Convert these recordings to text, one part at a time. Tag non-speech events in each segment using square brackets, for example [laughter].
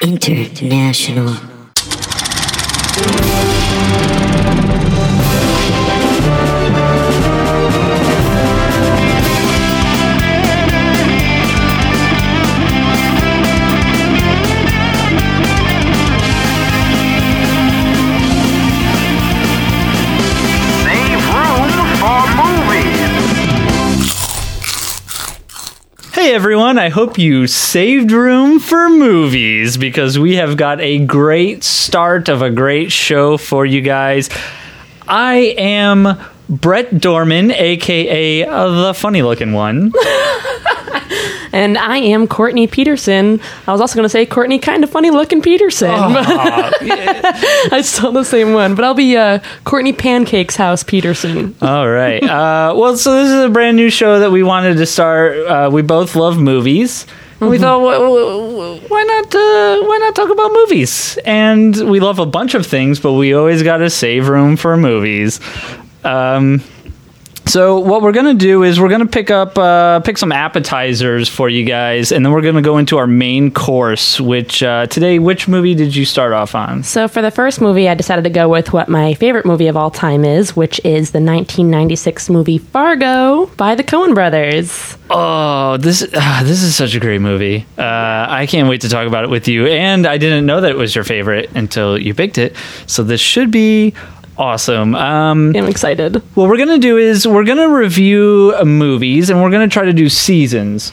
International. Everyone, I hope you saved room for movies because we have got a great start of a great show for you guys. I am Brett Dorman, aka the funny looking one. [laughs] And I am Courtney Peterson. I was also going to say Courtney, kind of funny looking Peterson. [laughs] I stole the same one, but I'll be uh, Courtney Pancakes House Peterson. All right. Uh, well, so this is a brand new show that we wanted to start. Uh, we both love movies. And we thought, wh- wh- wh- why not? Uh, why not talk about movies? And we love a bunch of things, but we always got to save room for movies. Um, so what we're gonna do is we're gonna pick up uh, pick some appetizers for you guys, and then we're gonna go into our main course. Which uh, today, which movie did you start off on? So for the first movie, I decided to go with what my favorite movie of all time is, which is the 1996 movie Fargo by the Coen brothers. Oh, this uh, this is such a great movie. Uh, I can't wait to talk about it with you. And I didn't know that it was your favorite until you picked it. So this should be awesome. Um, I'm excited. what we're gonna do is we're gonna review uh, movies, and we're gonna try to do seasons.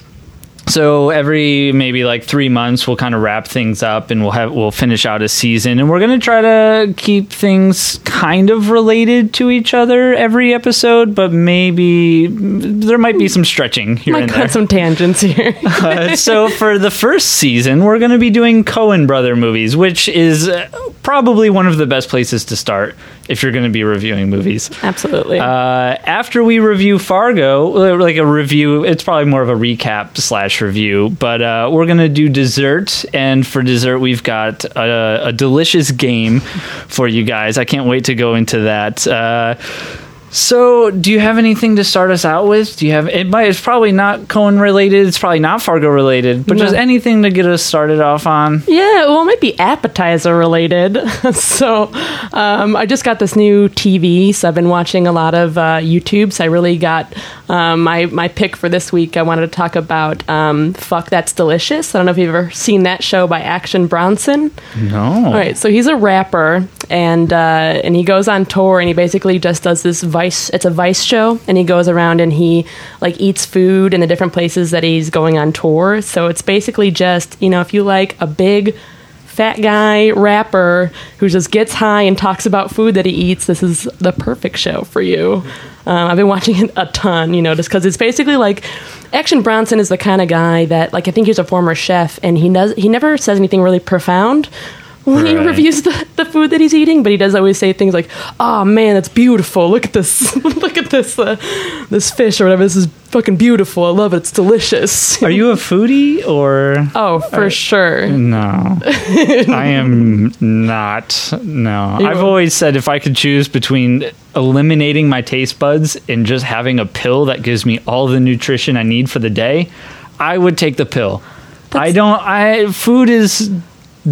So every maybe like three months, we'll kind of wrap things up, and we'll have we'll finish out a season, and we're gonna try to keep things kind of related to each other every episode, but maybe there might be some stretching here Might and there. cut some tangents here. [laughs] Uh, so for the first season, we're going to be doing Coen brother movies, which is uh, probably one of the best places to start if you're going to be reviewing movies. Absolutely. Uh, after we review Fargo, like a review, it's probably more of a recap slash review. But uh, we're gonna do dessert, and for dessert, we've got a, a delicious game for you guys. I can't wait to go into that. Uh, so, do you have anything to start us out with? Do you have it? Might it's probably not Coen related. It's probably not Fargo related, but No. just anything to get us started off on. Yeah, well, it might be appetizer related. [laughs] so, um, I just got this new TV, so I've been watching a lot of uh, YouTube. So I really got um, my my pick for this week. I wanted to talk about um, "Fuck That's Delicious." I don't know if you've ever seen that show by Action Bronson. No. All right, so he's a rapper, and uh, and he goes on tour, and he basically just does this Vice. It's a Vice show, and he goes around and he like eats food in the different places that he's going on tour. So it's basically just you know if you like a big fat guy rapper who just gets high and talks about food that he eats, this is the perfect show for you. Um, I've been watching it a ton, you know, just because it's basically like Action Bronson is the kind of guy that, like, I think he's a former chef, and he does he never says anything really profound when he reviews the, the food that he's eating, but he does always say things like, "Oh man, that's beautiful! Look at this! [laughs] Look at this! Uh, this fish or whatever. This is fucking beautiful. I love it. It's delicious." Are you a foodie or? oh, for sure. No, [laughs] I am not. No, I've always said if I could choose between eliminating my taste buds and just having a pill that gives me all the nutrition I need for the day, I would take the pill. I don't. I food is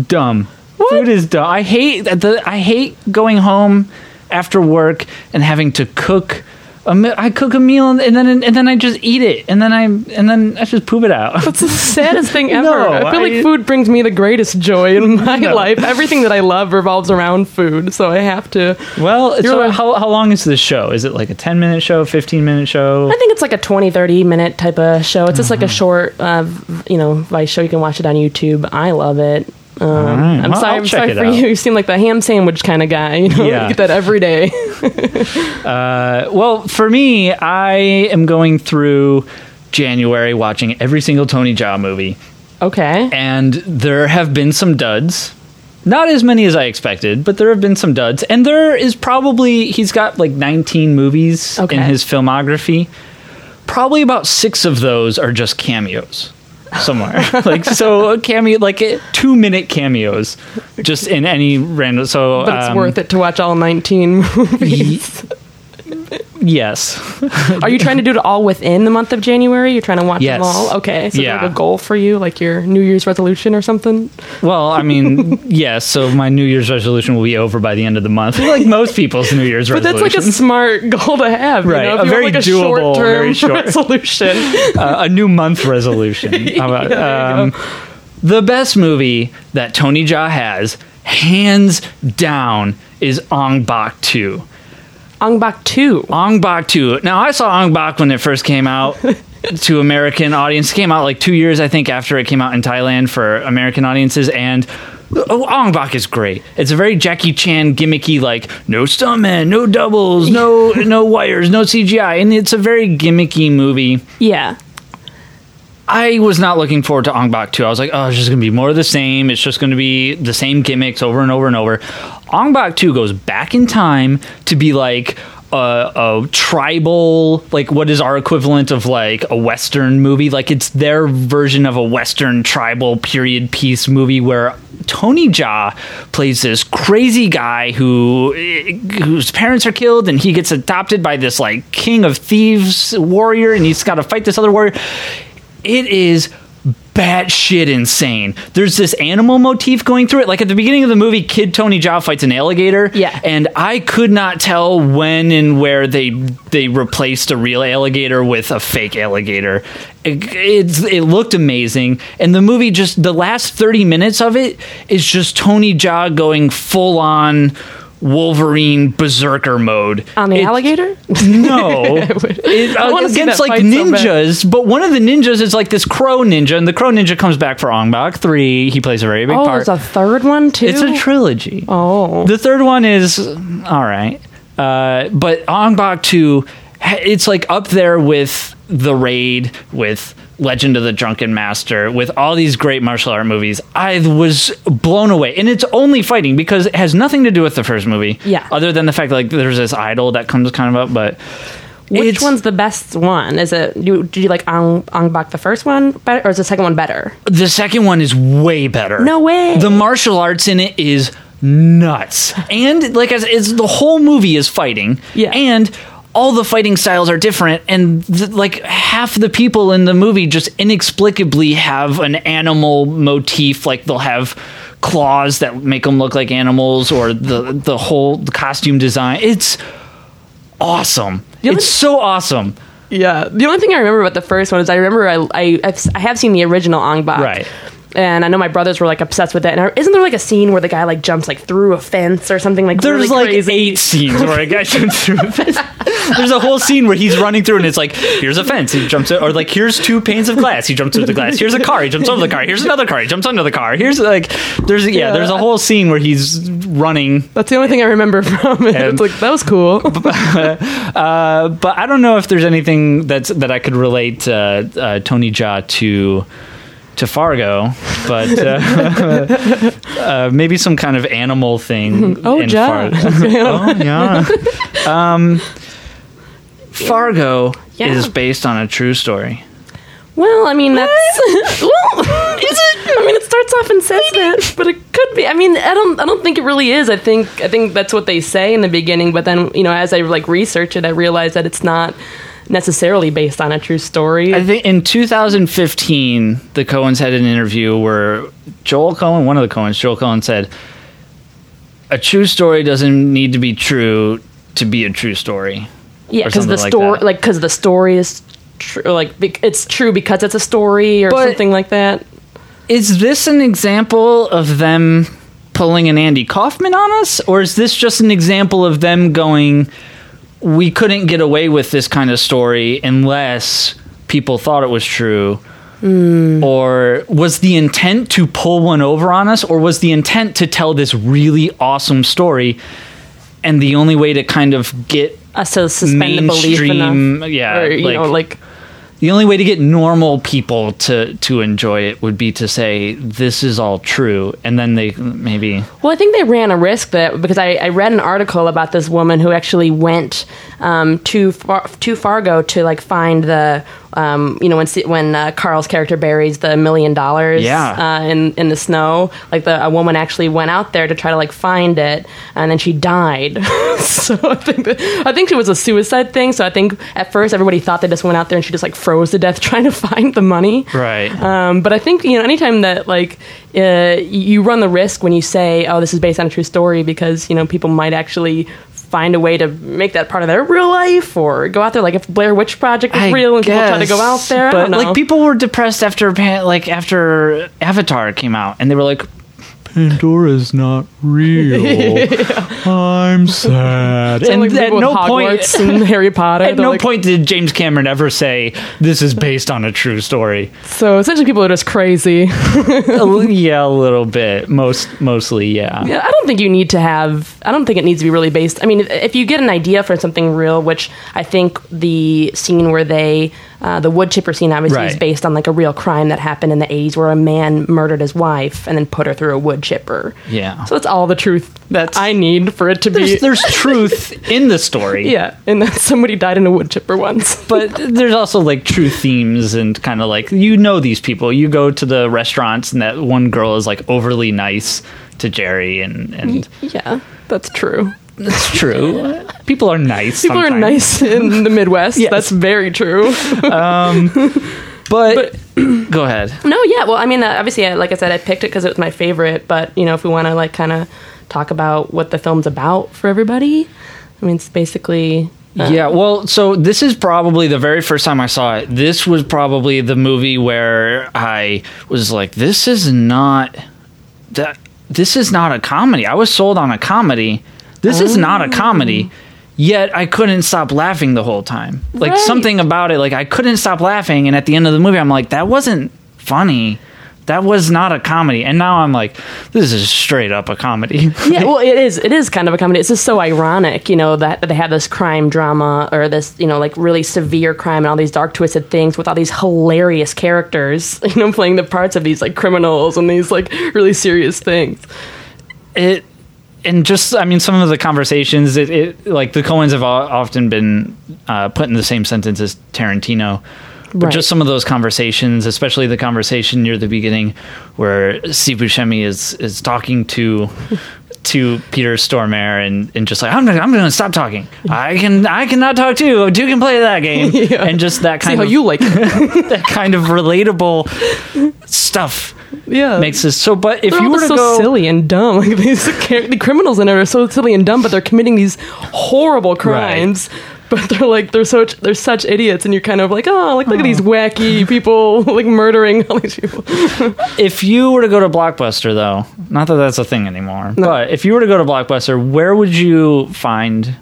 dumb. Food is dumb. I hate the. I hate going home after work and having to cook. A I cook a meal and then and then I just eat it and then I and then I just poop it out. It's the saddest thing [laughs] ever. No, I feel I- like food brings me the greatest joy in [laughs] my No. life. Everything that I love revolves around food, so I have to. Well, so how, how long is this show? Is it like a 10 minute show, 15 minute show? I think it's like a 20, 30 minute type of show. It's just like a Uh-huh. short, uh, v- you know, Vice show. You can watch it on YouTube. I love it. Um, right. I'm Well, sorry, I'll I'm sorry for out. you. [laughs] You seem like the ham sandwich kind of guy. You know, [laughs] Yeah. you get that every day. [laughs] Uh, well, for me, I am going through January watching every single Tony Jaa movie, Okay. and there have been some duds. Not as many as I expected, but there have been some duds. And there is probably, he's got like 19 movies Okay. in his filmography. Probably about six of those are just cameos. Somewhere. [laughs] like so, a cameo, like two minute cameos, just in any random. So, But it's um, worth it to watch all 19 [laughs] movies. Yes. Are you trying to do it all within the month of January? You're trying to watch Yes. them all? Okay. So Yeah. like a goal for you, like your New Year's resolution or something? Well, I mean, [laughs] yes. So my New Year's resolution will be over by the end of the month, [laughs] like most people's New Year's resolution. But that's like a smart [laughs] goal to have. Right, You know? a very want like a doable, very short. resolution. uh, a new month resolution. How about, Yeah, um, the best movie that Tony Jaa has, hands down, is Ong Bak 2. Ong Bak 2. Ong Bak 2. Now, I saw Ong Bak when it first came out [laughs] to American audience. It came out like two years, I think, after it came out in Thailand for American audiences. And oh, Ong Bak is great. It's a very Jackie Chan gimmicky, like no stuntmen, no doubles, no [laughs] no wires, no CGI, and it's a very gimmicky movie. Yeah. I was not looking forward to Ong Bak 2. I was like, oh, it's just going to be more of the same. It's just going to be the same gimmicks over and over and over. Ong Bak 2 goes back in time to be like a, a tribal, like what is our equivalent of like a Western movie? Like it's their version of a Western tribal period piece movie where Tony Jaa plays this crazy guy who whose parents are killed and he gets adopted by this like king of thieves warrior and he's got to fight this other warrior it is batshit insane. There's this animal motif going through it. Like at the beginning of the movie, Kid Tony Jaa fights an alligator. Yeah. And I could not tell when and where they they replaced a real alligator with a fake alligator. It, it's, it looked amazing. And the movie just the last 30 minutes of it is just Tony Jaa going full on Wolverine berserker mode. On the It- alligator? [laughs] no, [laughs] it, I against like fight so ninjas. but one of the ninjas is like this crow ninja, and the crow ninja comes back for Ong Bak three. He plays a very big Oh, part. there's a third one too? it's a trilogy. Oh. The third one is all right, uh, but Ong Bak two, it's like up there with the Raid, with Legend of the Drunken Master, with all these great martial art movies. I was blown away, and it's only fighting because it has nothing to do with the first movie. Yeah. Other than the fact like there's this idol that comes kind of up, but. Which one's the best one? Is it do, do you like Ong, Ong Bak the first one better or is the second one better? The second one is way better. No way. The martial arts in it is nuts, and like as it's the whole movie is fighting. Yeah. and all the fighting styles are different, and th- like half the people in the movie just inexplicably have an animal motif. Like they'll have claws that make them look like animals, or the the whole costume design. It's awesome. only- It's so awesome. Yeah. The only thing I remember about the first one is I remember I I, I've, seen the original Ong Bak. Right. And I know my brothers were like obsessed with it. And I- isn't there like a scene where the guy like jumps like through a fence or something like There's really like crazy? eight scenes where a guy [laughs] jumps through a fence. There's a whole scene where he's running through and it's like, here's a fence, he jumps, or like, here's two panes of glass, he jumps through the glass. Here's a car, he jumps over the car. Here's another car, he jumps under the car. Here's like, there's yeah, there's a whole scene where he's running. That's the only thing I remember [laughs] from it. And- it's like that was cool. [laughs] Uh, but I don't know if there's anything that's that I could relate uh, uh, Tony Jaa to. To Fargo, but uh, [laughs] uh, maybe some kind of animal thing. [laughs] Oh, in Jaa. Fargo. [laughs] oh, yeah. Um, Fargo Yeah. is based on a true story. Well, I mean that's well, is it? I mean, it starts off and says that, but it could be. I mean, I don't. I don't think it really is. I think. I think that's what they say in the beginning. But then, you know, as I like research it, I realize that it's not necessarily based on a true story. I think in 2015, the Coens had an interview where Joel Coen, one of the Coens, Joel Coen said, "A true story doesn't need to be true to be a true story." yeah, because the like story, that. like, because the story is true. Like, it's true because it's a story or But- something like that. Is this an example of them pulling an Andy Kaufman on us, or is this just an example of them going, "We couldn't get away with this kind of story unless people thought it was true"? Or was the intent to pull one over on us, or was the intent to tell this really awesome story? And the only way to kind of get Uh, so suspend the belief enough, yeah, or you like- know, like the only way to get normal people to to enjoy it would be to say this is all true, and then they maybe Well, I think they ran a risk that because I, I read an article about this woman who actually went um, to Far, to Fargo to like find the um, you know when when uh, Carl's character buries the million dollars Yeah. uh, in in the snow like the a woman actually went out there to try to like find it and then she died [laughs] so I think that, I think it was a suicide thing. So I think at first everybody thought they just went out there and she just like froze to death [laughs] trying to find the money. Right. Um, but I think you know anytime that like uh, you run the risk when you say, "Oh, this is based on a true story," because you know people might actually find a way to make that part of their real life or go out there like if Blair Witch Project was I real and people try to go out guess, there. I But don't know. like people were depressed after like after Avatar came out, and they were like, Pandora's not real. [laughs] I'm sad. Sound like and at no point. Hogwarts and [laughs] Harry Potter. At no like- point did James Cameron ever say this is based on a true story. So essentially, people are just crazy. [laughs] A yeah, a little bit. Most mostly, yeah. Yeah, I don't think you need to have. I don't think it needs to be really based. I mean, if, if you get an idea for something real, which I think the scene where they, uh, the wood chipper scene, obviously is based on like a real crime that happened in the '80s, where a man murdered his wife and then put her through a wood chipper. Yeah. So that's all the truth That's- I need for it to be. There's, there's truth [laughs] in the story. yeah, and that somebody died in a wood chipper once. [laughs] but there's also like true themes and kind of like you know these people. You go to the restaurants and that one girl is like overly nice to Jerry, and and yeah, that's true. That's [laughs] true. People are nice. People are nice in the [laughs] Midwest. Yes. That's very true. [laughs] but, [clears throat] go ahead. No, yeah. Well, I mean, uh, obviously, I, like I said, I picked it because it was my favorite. But you know, if we want to like kind of talk about what the film's about for everybody, I mean, it's basically Yeah, well, so this is probably the very first time I saw it. This was probably the movie where I was like, "This is not that. This is not a comedy." I was sold on a comedy. This is not a comedy. Mm. Yet I couldn't stop laughing the whole time. Like Right. something about it, like I couldn't stop laughing. And at the end of the movie, I'm like, "That wasn't funny. That was not a comedy." And now I'm like, "This is straight up a comedy." [laughs] yeah. Well, it is. It is kind of a comedy. It's just so ironic, you know, that, that they have this crime drama or this, you know, like really severe crime and all these dark twisted things with all these hilarious characters, [laughs] you know, playing the parts of these like criminals and these like really serious things. it and just i mean some of the conversations it, it like the coens have often been uh, put in the same sentence as tarantino. But Right. just some of those conversations especially the conversation near the beginning where steve buscemi is is talking to [laughs] to peter stormare and, and just like i'm gonna, I'm gonna stop talking. I can i cannot talk too. Two can play that game. [laughs] Yeah. and just that See kind how of you like [laughs] that kind of relatable stuff Yeah. makes this so but if They're you were to so go silly and dumb. [laughs] Like these the criminals in it are so silly and dumb, but they're committing these horrible crimes. [laughs] But they're like they're so they're such idiots, and you're kind of like, oh, like look at these oh. wacky people [laughs] like murdering all these people. if you were to go to Blockbuster, though, not that that's a thing anymore, but if you were to go to Blockbuster, where would you find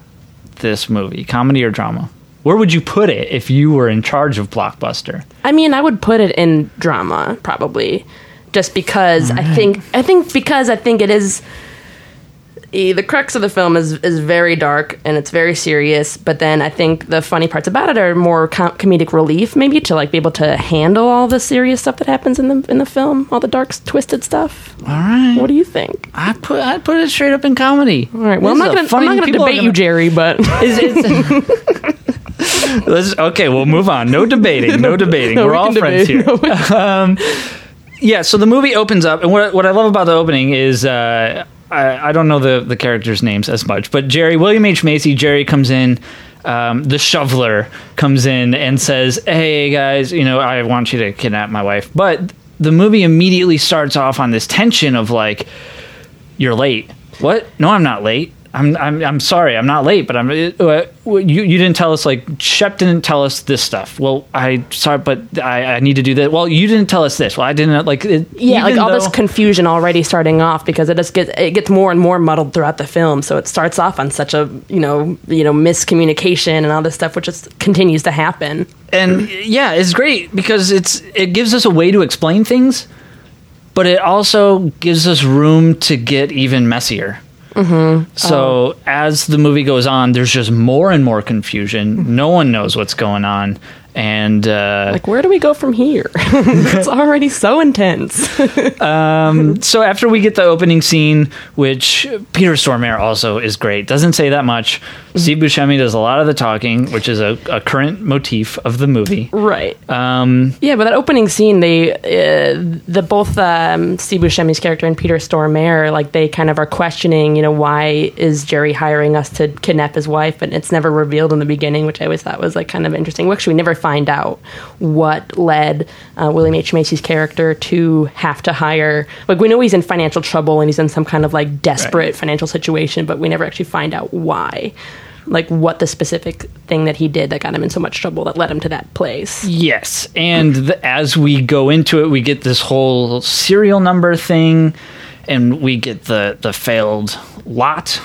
this movie, comedy or drama? Where would you put it if you were in charge of Blockbuster? I mean, I would put it in drama probably, just because I think I think because I think it is. The crux of the film is is very dark and it's very serious, but then I think the funny parts about it are more com- comedic relief, maybe to like be able to handle all the serious stuff that happens in the in the film, all the dark, twisted stuff. All right, What do you think? I put I put it straight up in comedy. All right. Well, I'm not gonna I'm not gonna people are debate you, Jerry, but [laughs] Is it? Let's, okay, we'll move on. No debating. No [laughs] debating. No, We're we all friends debate. here. [laughs] Um, No, yeah. So the movie opens up, and what what I love about the opening is uh, I, I don't know the the characters' names as much, but Jerry William H Macy. Jerry comes in. Um, the shoveler comes in and says, "Hey guys, you know I want you to kidnap my wife." But the movie immediately starts off on this tension of like, "You're late." What? No, I'm not late. I'm I'm I'm sorry. I'm not late, but I'm. Uh, you you didn't tell us like Shep didn't tell us this stuff. Well, I sorry, but I, I need to do that. Well, you didn't tell us this. Well, I didn't like. It, yeah, like all this confusion already starting off because it just gets it gets more and more muddled throughout the film. So it starts off on such a you know you know miscommunication and all this stuff, which just continues to happen. and yeah, it's great because it's it gives us a way to explain things, but it also gives us room to get even messier. Mm-hmm. So as the movie goes on, there's just more and more confusion. No one knows what's going on, And uh, Like, where do we go from here? [laughs] it's already so intense. [laughs] so after we get the opening scene, which Peter Stormare also is great, doesn't say that much. Steve Buscemi does a lot of the talking, which is a, a current motif of the movie. right. Um, Yeah, but that opening scene, they uh, the both um, Steve Buscemi's character and Peter Stormare, like they kind of are questioning, you know, why is Jerry hiring us to kidnap his wife? And it's never revealed in the beginning, which I always thought was like kind of interesting. We never find out what led uh, William H Macy's character to have to hire. Like we know he's in financial trouble and he's in some kind of like desperate Right. financial situation, but we never actually find out why. Like what the specific thing that he did that got him in so much trouble that led him to that place. Yes, and the, as we go into it, we get this whole serial number thing, and we get the the failed lot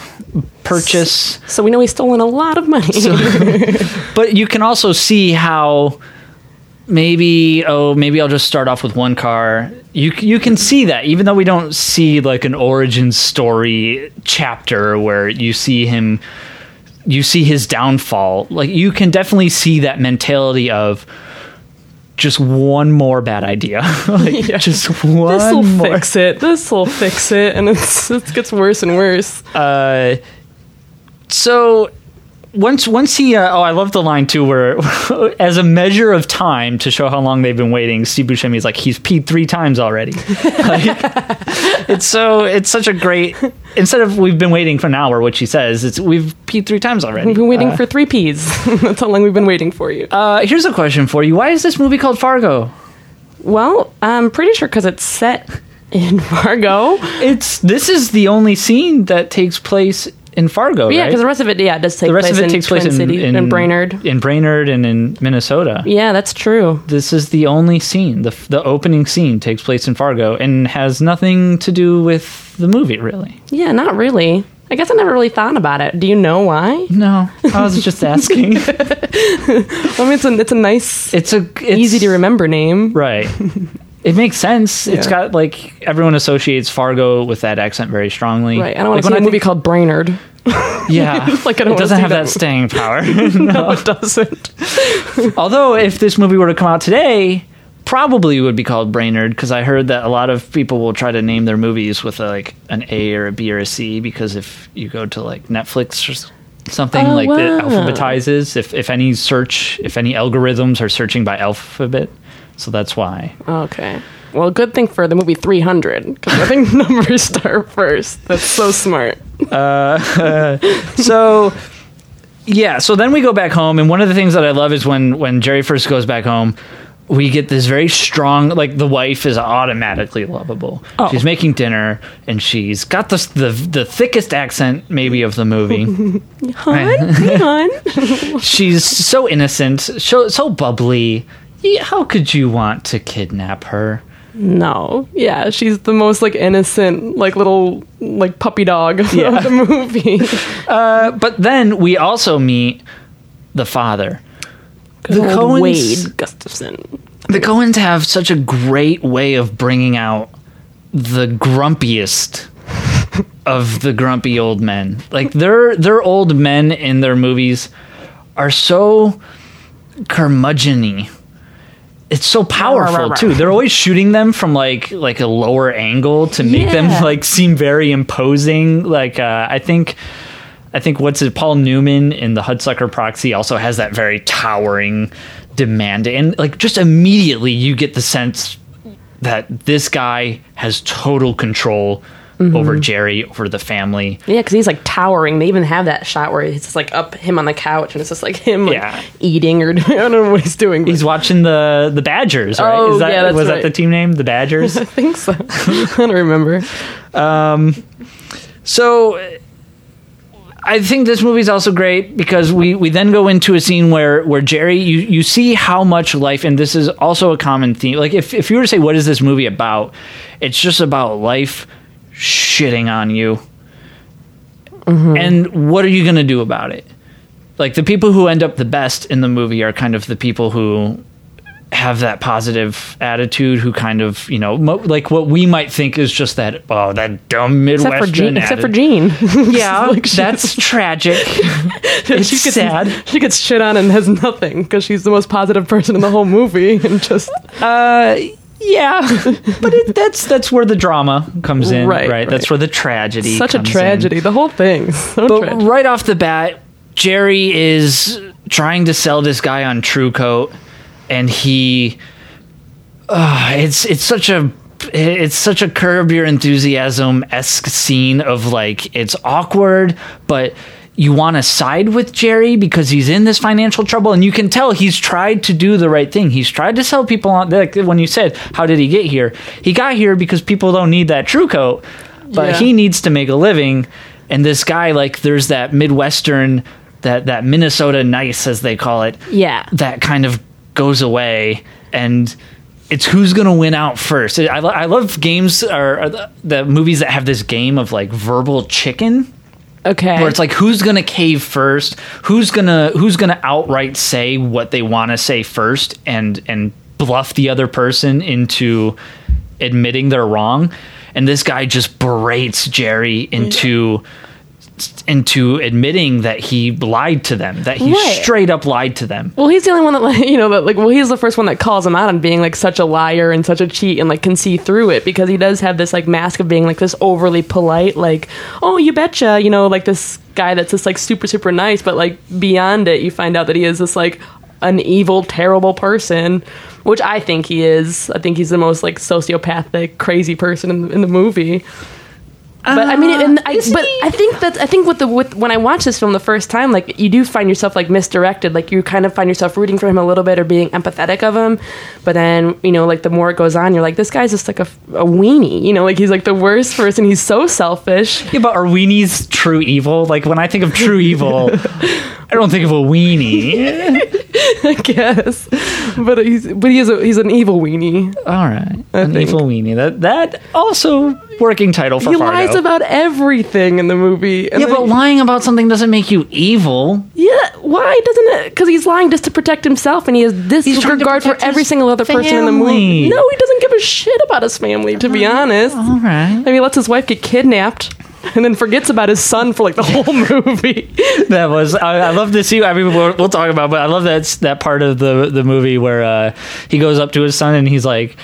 purchase. So we know he's stolen a lot of money. [laughs] But you can also see how maybe oh maybe I'll just start off with one car. You you can see that even though we don't see like an origin story chapter where you see him you see his downfall. Like you can definitely see that mentality of just one more bad idea. [laughs] like [laughs] Yeah. just one This'll more. fix it. This'll fix it, and it's it gets worse and worse. Uh, so once once he uh, oh I love the line too where [laughs] as a measure of time to show how long they've been waiting Steve Buscemi is like he's peed three times already [laughs] like, it's so it's such a great instead of we've been waiting for an hour which he says it's we've peed three times already We've been waiting for three P's. [laughs] That's how long we've been waiting for you. uh, here's a question for you why is this movie called Fargo well, I'm pretty sure because it's set in Fargo. it's this is the only scene that takes place in Fargo right? Yeah, right? because the rest of it, yeah, it does take the rest place of it in takes Twin place in, City in, in Brainerd. in Brainerd and in Minnesota Yeah, that's true. this is the only scene. The the opening scene takes place in Fargo and has nothing to do with the movie, really. Yeah, not really. I guess I never really thought about it. Do you know why? No, I was just [laughs] asking. I mean, it's a it's a nice, it's a it's, easy to remember name. Right. [laughs] It makes sense. It's Yeah. got like everyone associates Fargo with that accent very strongly. Right. I don't want Like, to see when a movie called Brainerd. Yeah, [laughs] Like, I don't it wanna doesn't see have that that staying power. [laughs] [laughs] no, it doesn't. Although, if this movie were to come out today, probably would be called Brainerd because I heard that a lot of people will try to name their movies with a, like an A or a B or a C because if you go to like Netflix or s- something Oh, like that wow. alphabetizes, if if any search, if any algorithms are searching by alphabet, so that's why. Okay. Well, good thing for the movie 300 because I think [laughs] numbers start first. That's so smart. Uh, [laughs] so yeah so then we go back home and one of the things that i love is when when jerry first goes back home we get this very strong like the wife is automatically lovable Oh. she's making dinner and she's got the, the the thickest accent maybe of the movie Hon, hey, hon. she's so innocent so, so bubbly how could you want to kidnap her No. Yeah, she's the most like innocent, like little like puppy dog Yeah. of the movie. [laughs] Uh, but then we also meet the father the Coens- Wade Gustafson. the Coens have such a great way of bringing out the grumpiest [laughs] of the grumpy old men. Like their their old men in their movies are so curmudgeony. It's so powerful too. They're always shooting them from like like a lower angle to make Yeah. them like seem very imposing. Like uh, I think I think what's it Paul Newman in the Hudsucker Proxy also has that very towering demand and like just immediately you get the sense that this guy has total control Mm-hmm. over Jerry, over the family. Yeah, because he's like towering. They even have that shot where it's just like up him on the couch, and it's just like him like Yeah. eating or [laughs] I don't know what he's doing. but He's watching the the Badgers, right? Oh, Is that yeah, that's was that the team name? The Badgers. [laughs] I think so. [laughs] I don't remember. So I think this movie's also great because we, we then go into a scene where, where Jerry you, you see how much life and this is also a common theme. Like if, if you were to say what is this movie about, it's just about life shitting on you. And what are you gonna do about it? Like the people who end up the best in the movie are kind of the people who have that positive attitude who kind of you know mo- like what we might think is just that oh that dumb Except for midwestern Jean. Except for Jean. [laughs] yeah Like, that's tragic [laughs] it's she gets sad She gets shit on and has nothing because she's the most positive person in the whole movie and just uh yeah [laughs] but it, that's that's where the drama comes in Right, right, that's where the tragedy such a comes in. tragedy. The whole thing. [laughs] So But tragic. right off the bat, Jerry is trying to sell this guy on TruCoat, and he, uh, it's it's such a it's such a curb your enthusiasm esque scene of like it's awkward, but you want to side with Jerry because he's in this financial trouble, and you can tell he's tried to do the right thing. He's tried to sell people on. Like when you said, "How did he get here?" He got here because people don't need that TruCoat, but Yeah. he needs to make a living. And this guy, like, there's that Midwestern, that that Minnesota nice, as they call it, Yeah. that kind of goes away, and it's who's gonna win out first. I, lo- I love games or, or the, the movies that have this game of like verbal chicken Okay. where it's like who's gonna cave first? Who's gonna who's gonna outright say what they want to say first and and bluff the other person into admitting they're wrong? And this guy just berates jerry into into admitting that he lied to them that he Right. straight up lied to them Well, he's the only one that, like, [laughs] you know, that, like, well, he's the first one that calls him out on being, like, such a liar and such a cheat and, like, can see through it because he does have this, like, mask of being, like, this overly polite, like, oh, you betcha, you know, like, this guy that's just, like, super, super nice, but, like, beyond it, you find out that he is this, like, an evil, terrible person, which I think he is. I think he's the most, like, sociopathic, crazy person in, in the movie. But I mean, uh, and I, but? I think that I think with the with when I watched this film the first time, like you do find yourself like misdirected. Like you kind of find yourself rooting for him a little bit or being empathetic of him. But then you know, like the more it goes on, you're like, this guy's just like a, a weenie. You know, like he's like the worst person. He's so selfish. yeah but are weenies true evil like when i think of true evil [laughs] i don't think of a weenie [laughs] I guess. But he's but he is a, he's an evil weenie. all right I an think. evil weenie that that also working title for He Fargo. lies about everything in the movie. Yeah, but lying about something doesn't make you evil. yeah, why doesn't it? Because he's lying just to protect himself, and he has this He's trying to regard for every single other person in the movie. No, he doesn't give a shit about his family. To be honest, All right. I mean, he lets his wife get kidnapped and then forgets about his son for like the whole [laughs] movie. That was I, I love to see. I mean, we'll, we'll talk about, but I love that that part of the the movie where uh, he goes up to his son and he's like.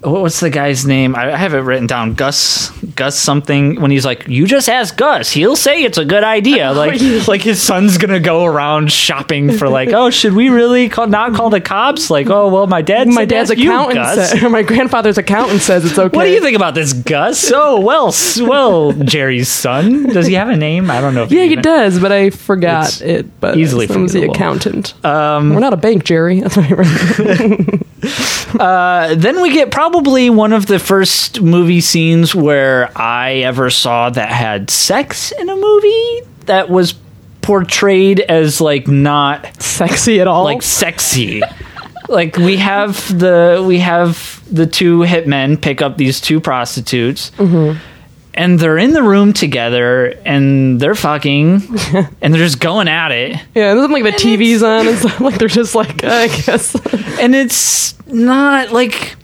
What- What's the guy's name? I have it written down. Gus, Gus something. When he's like, "You just ask Gus. He'll say it's a good idea." [laughs] Like, like his son's gonna go around shopping for like, [laughs] "Oh, should we really call, not call the cops?" Like, "Oh, well, my dad, My dad's ask you, accountant said, or my grandfather's accountant says it's okay. [laughs] What do you think about this, Gus? Oh, well, well, Jerry's son. Does he have a name? I don't know. If Yeah, he even- does, but I forgot It's it. But easily name's the accountant. Um, We're not a bank, Jerry. That's what I. [laughs] uh, then we get probably one of the first movie scenes where I ever saw that had sex in a movie that was portrayed as like not Sexy at all? like sexy. like we have the we have the two hitmen pick up these two prostitutes. And they're in the room together and they're fucking [laughs] and they're just going at it. yeah, and then like the TV's on and stuff. Like they're just like I guess. [laughs] and it's not like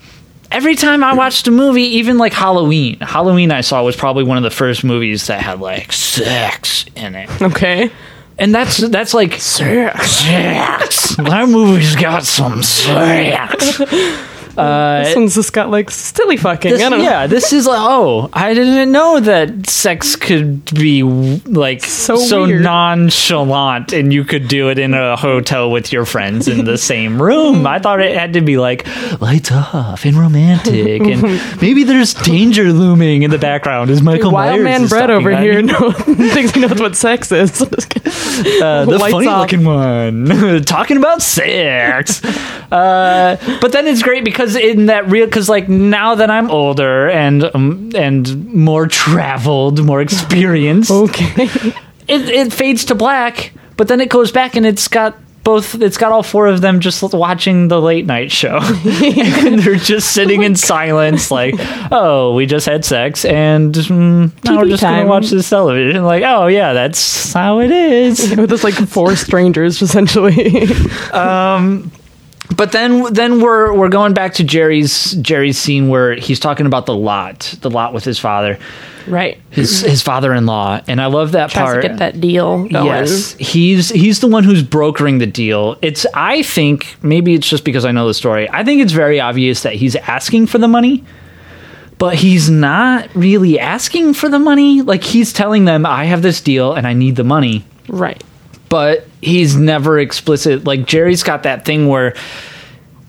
every time I watched a movie, even like Halloween. Halloween I saw was probably one of the first movies that had like sex in it, Okay. and that's that's like sex. Sex. That movie's got some sex. [laughs] this one's just got like silly fucking. This- I don't know. yeah, this is like oh, I didn't know that sex could be like So so, nonchalant, and you could do it in a hotel with your friends in the [laughs] same room. I thought it had to be like lights off and romantic, and [laughs] maybe there's danger looming in the background. Is Michael Wild Myers man Brett over here [laughs] know, thinks he knows what sex is. Uh, the funny off. looking one talking about sex uh, but then it's great because in that real because like now that i'm older and um, and more traveled more experienced [laughs] okay. it, it fades to black but then it goes back and it's got both it's got all four of them just watching the late night show [laughs] and they're just sitting in [laughs] silence like oh we just had sex and mm, now we're just gonna time. watch this television like oh yeah that's how it is With just like four strangers essentially. But then then we're we're going back to Jerry's Jerry's scene where he's talking about the lot, the lot with his father, Right. his his father-in-law, and I love that Tries part. to get that deal going. Yes, he's he's the one who's brokering the deal. It's I think maybe it's just because I know the story. I think it's very obvious that he's asking for the money, but he's not really asking for the money. Like he's telling them, "I have this deal and I need the money," Right. but he's never explicit. Like Jerry's got that thing where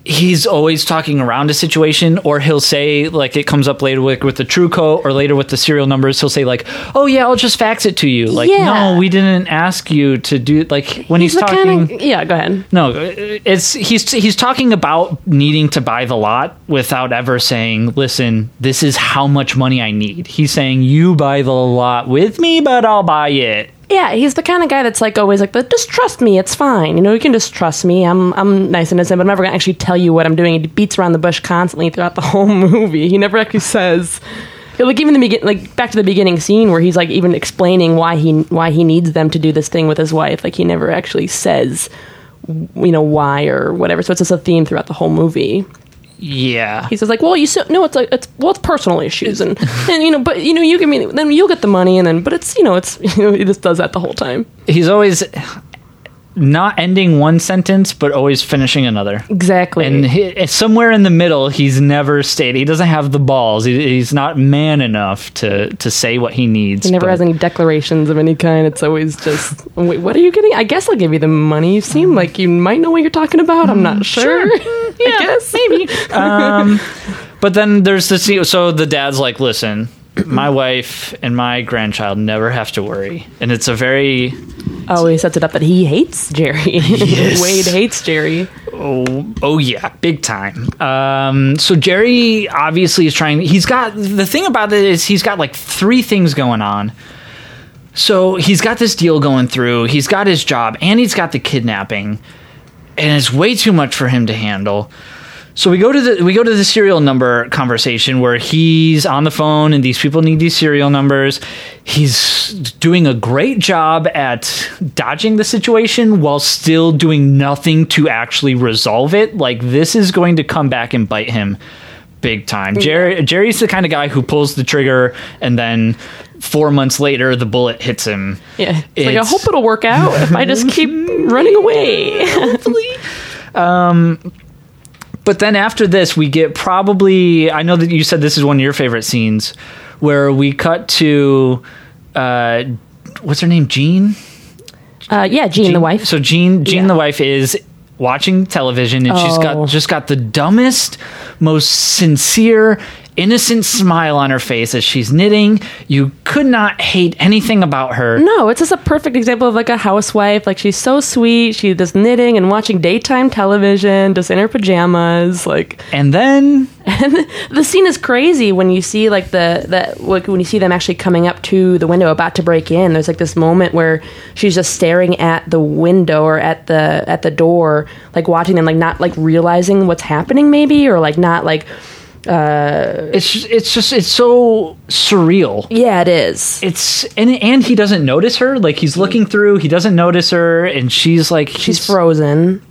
he's always talking around a situation or he'll say like it comes up later with, with the TruCoat or later with the serial numbers he'll say like oh yeah i'll just fax it to you like Yeah. no we didn't ask you to do like when he's, the talking kinda- yeah, go ahead. no it's he's he's talking about needing to buy the lot without ever saying listen this is how much money i need he's saying you buy the lot with me but i'll buy it Yeah, he's the kind of guy that's like always like, but just trust me, it's fine. You know, you can just trust me. I'm I'm nice and innocent, but I'm never gonna actually tell you what I'm doing. He beats around the bush constantly throughout the [laughs] whole movie. He never actually says. Like even the begin, like back to the beginning scene where he's like even explaining why he why he needs them to do this thing with his wife. Like he never actually says, you know, why or whatever. So it's just a theme throughout the whole movie. Yeah He says like, well, you so, no, it's like it's well, it's personal issues, and [laughs] and you know, but you know, you give me then you'll get the money, and then but it's you know, it's [laughs] you know, he just does that the whole time. he's always not ending one sentence but always finishing another Exactly. and he, eh, somewhere in the middle he's never stayed he doesn't have the balls he, he's not man enough to to say what he needs he never but- has any declarations of any kind. It's always just, wait, what are you getting? I guess I'll give you the money. You seem mm. like you might know what you're talking about. I'm not mm, sure. [laughs] Mm, I guess maybe. [laughs] um, but then there's the. So the dad's like, "Listen, [clears throat] my wife and my grandchild never have to worry," and it's a very Oh, he sets it up that he hates Jerry. [laughs] [laughs] Yes. Wade hates Jerry. oh oh yeah, big time. Um, so Jerry obviously is trying. He's got the thing about it is he's got like three things going on. So he's got this deal going through. He's got his job, and he's got the kidnapping, and it's way too much for him to handle. So we go to the we go to the serial number conversation where he's on the phone and these people need these serial numbers. He's doing a great job at dodging the situation while still doing nothing to actually resolve it. Like this is going to come back and bite him big time. Jerry Jerry's the kind of guy who pulls the trigger and then 4 months later the bullet hits him. Yeah. It's like, I hope it'll work out if I just keep [laughs] running away. [laughs] But then after this, we get probably. I know that you said this is one of your favorite scenes, where we cut to, uh, what's her name, Jean. Uh, yeah, Jean, the wife. So Jean, Jean Yeah. the wife is watching television, and she's got just got the dumbest, most sincere, innocent smile on her face as she's knitting. You could not hate anything about her. No, it's just a perfect example of like a housewife. Like she's so sweet. She's just knitting and watching daytime television, just in her pajamas. Like And then and the scene is crazy when you see like the the like when you see them actually coming up to the window about to break in. There's like this moment where she's just staring at the window or at the at the door, like watching them, like not like realizing what's happening, maybe, or like not like Uh, it's just, it's just it's so surreal. yeah, it is. it's and and he doesn't notice her like he's looking through he doesn't notice her and she's like She's frozen.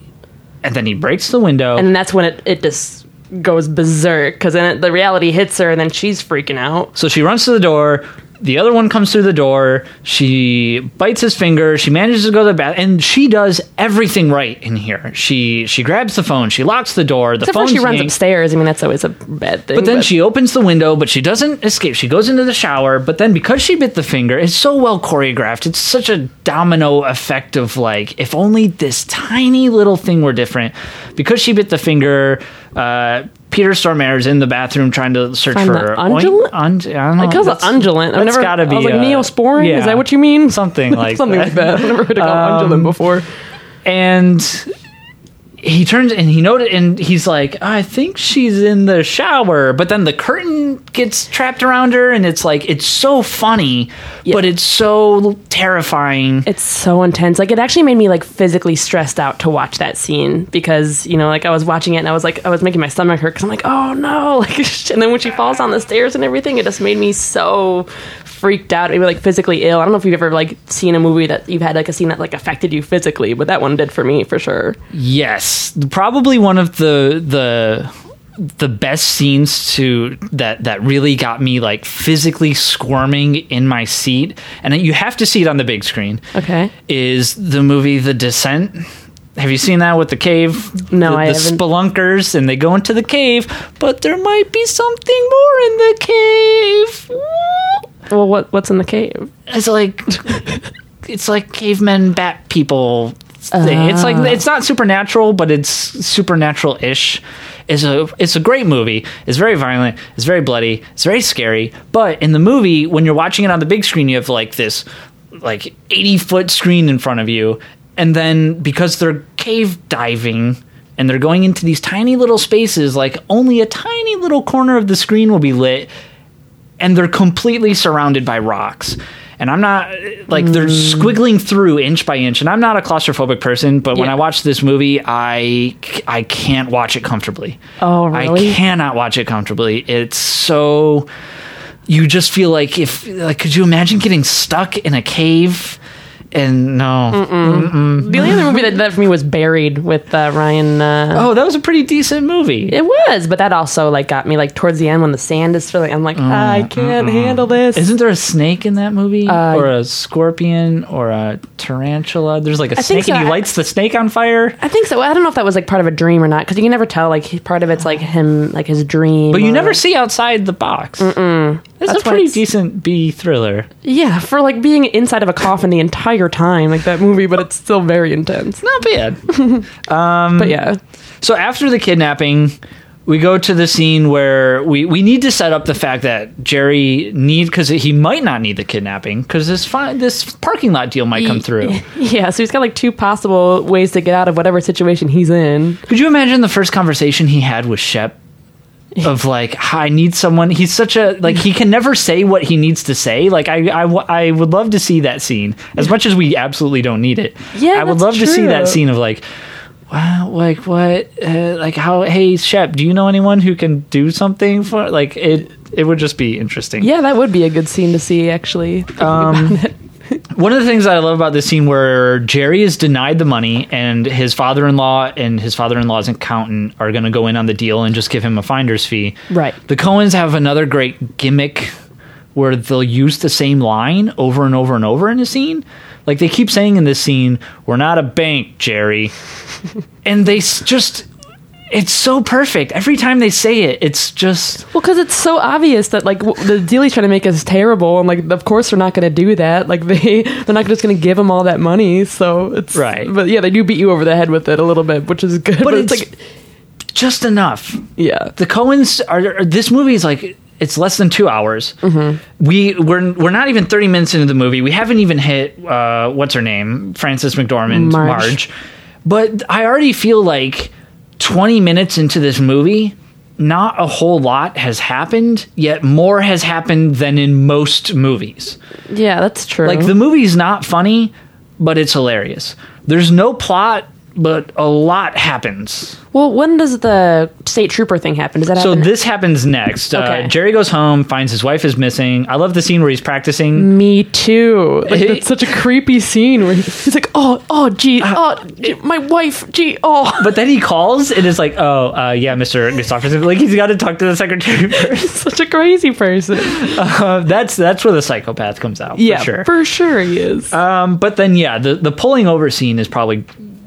and then he breaks the window and that's when it, it just goes berserk because then it, the reality hits her and then she's freaking out so she runs to the door the other one comes through the door. She bites his finger. She manages to go to the bath and she does everything right in here. She she grabs the phone. She locks the door. The phone she runs upstairs. I mean that's always a bad thing But then she opens the window, but she doesn't escape. She goes into the shower, but then because she bit the finger, it's so well choreographed. It's such a domino effect of like, if only this tiny little thing were different. Because she bit the finger, uh, Peter Stormare is in the bathroom trying to search Find for undulant? und- I don't know. it That's- undulant i've never gotta be I was like uh, neosporin yeah, is that what you mean Something [laughs] like something that. like that i've never heard it called [laughs] undulant before and he turns and he noted and he's like i think she's in the shower. But then the curtain gets trapped around her and it's like it's so funny Yeah. but it's so terrifying. It's so intense. Like it actually made me like physically stressed out to watch that scene because you know like i was watching it and i was like i was making my stomach hurt because i'm like oh no. [laughs] Like [laughs] and then when she falls down the stairs and everything it just made me so freaked out, maybe like physically ill. I don't know if you've ever like seen a movie that you've had like a scene that like affected you physically, but that one did for me for sure. Yes, probably one of the the the best scenes to that that really got me like physically squirming in my seat, and you have to see it on the big screen. Okay. Is the movie The Descent? Have you seen that with the cave? No, the, I the haven't. spelunkers, and they go into the cave, but there might be something more in the cave. Well, what what's in the cave? It's like [laughs] it's like cavemen bat people thing. It's like ah. it's not supernatural, but it's supernatural ish. It's a it's a great movie. It's very violent. It's very bloody. It's very scary. But in the movie, when you're watching it on the big screen, you have like this like 80 foot screen in front of you, and then because they're cave diving. And they're going into these tiny little spaces, like only a tiny little corner of the screen will be lit, and they're completely surrounded by rocks. And I'm not like they're mm. squiggling through inch by inch. And I'm not a claustrophobic person, but when I watch this movie, I I can't watch it comfortably. Oh, really? I cannot watch it comfortably. It's so you just feel like if like could you imagine getting stuck in a cave? And no. The only other movie that did that for me was Buried with uh, Ryan. Uh, Oh, that was a pretty decent movie. It was, but that also like got me like towards the end when the sand is filling. I'm like, I can't handle this. Isn't there a snake in that movie, Uh, or a scorpion, or a tarantula? There's like a think snake, and he lights the snake on fire. I think so. I don't know if that was like part of a dream or not because you can never tell. Like part of it's like him, like his dream. But you or- never see outside the box. Mm-mm. It's That's a pretty it's- decent B thriller. Yeah, for like being inside of a coffin the entire time, like that movie, but it's still very intense. Not bad. [laughs] Um, but yeah, so after the kidnapping, we go to the scene where we, we need to set up the fact that Jerry need because he might not need the kidnapping because this fi- this parking lot deal might come through. [laughs] yeah. So he's got like two possible ways to get out of whatever situation he's in. Could you imagine the first conversation he had with Shep? [laughs] Of like, I need someone. He's such a like. He can never say what he needs to say. Like, I I, I would love to see that scene as much as we absolutely don't need it. Yeah, I would love to see that scene of like, wow, like what, uh, like how? Hey, Shep, do you know anyone who can do something for? Like, it, it would just be interesting. Yeah, that would be a good scene to see. Actually, [laughs] um, One of the things that I love about this scene where Jerry is denied the money and his father-in-law and his father-in-law's accountant are going to go in on the deal and just give him a finder's fee. Right. The Coens have another great gimmick where they'll use the same line over and over and over in a scene. Like they keep saying in this scene, "We're not a bank, Jerry," [laughs] and they just. It's so perfect. Every time they say it, it's just Well, because it's so obvious that like w- the deal he's trying to make is terrible, and like of course they're not going to do that. Like [laughs] they they're not just going to give him all that money. So it's Right. But yeah, they do beat you over the head with it a little bit, which is good. But, it's, it's- like just enough. yeah, the Coens are, are- this movie is like it's less than two hours. Mm-hmm. We we're we're not even thirty minutes into the movie. We haven't even hit uh, what's her name, Frances McDormand, Marge. Marge. But I already feel like twenty minutes into this movie. Not a whole lot has happened, yet more has happened than in most movies. yeah, that's true. Like the movie's not funny, but it's hilarious. There's no plot, but a lot happens. well, when does the state trooper thing happen? Does that So this happens next. Okay. Uh, Jerry goes home, finds his wife is missing. I love the scene where he's practicing. Me too. Like that's such a creepy scene where he's like, "Oh, oh, gee, Uh, oh, gee, my wife, gee, oh." [laughs] But then he calls and it's like, oh, uh, yeah, Mr. Gustafson. Like he's got to talk to the secretary [laughs] first. Such a crazy person. Uh, that's that's where the psychopath comes out. yeah, for sure. for sure he is. Um, but then yeah, the the pulling over scene is probably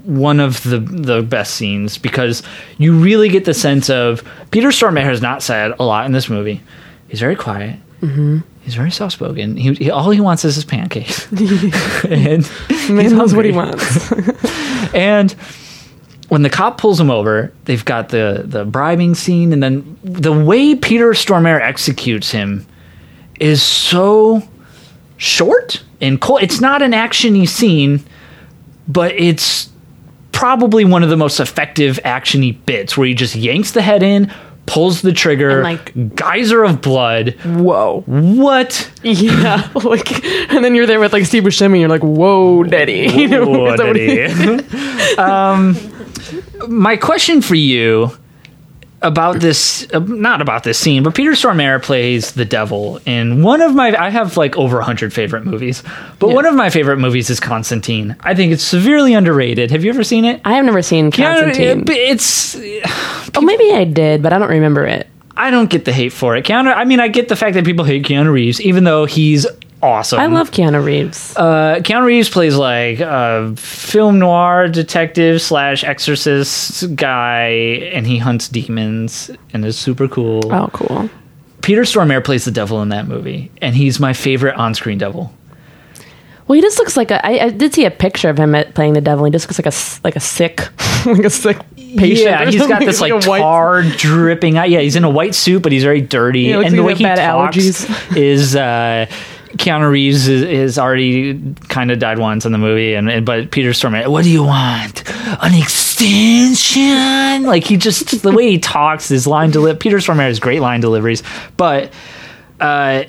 one of the the best scenes because you really get the sense of Peter Stormare has not said a lot in this movie. He's very quiet. Mm-hmm. He's very soft spoken. He, he all he wants is his pancakes. [laughs] and Man knows what he wants. [laughs] And when the cop pulls him over, they've got the the bribing scene, and then the way Peter Stormare executes him is so short and cold. It's not an actiony scene, but it's probably one of the most effective actiony bits where he just yanks the head in, pulls the trigger, And, like- geyser of blood. Whoa. What? Yeah, [laughs] like, and then you're there with like Steve Buscemi, you're like, "Whoa, daddy!" [laughs] You know, Whoa, is that what he- Daddy. [laughs] um, my question for you about this uh, not about this scene but peter stormare plays the devil in one of my i have like over 100 favorite movies but Yeah. one of my favorite movies is constantine i think it's severely underrated have you ever seen it I have never seen Constantine. it- it's oh, maybe I did, but I don't remember it. i don't get the hate for it keanu i mean i get the fact that people hate keanu reeves even though he's awesome I love Keanu Reeves. uh, Keanu Reeves plays like a film noir detective slash exorcist guy, and he hunts demons and is super cool. oh, cool. Peter Stormare plays the devil in that movie, and he's my favorite on-screen devil. Well, he just looks like a. I, I did see a picture of him at playing the devil. He just looks like a like a sick, [laughs] like a sick patient. yeah, he's got this like, [laughs] white- tar dripping out. Yeah, he's in a white suit, but he's very dirty, and the way he talks allergies. is. Uh, Keanu Reeves is, is already kind of died once in the movie, and, and but Peter Stormare, what do you want? An extension? Like he just the way he talks, his line deli- Peter Stormare has great line deliveries, but uh,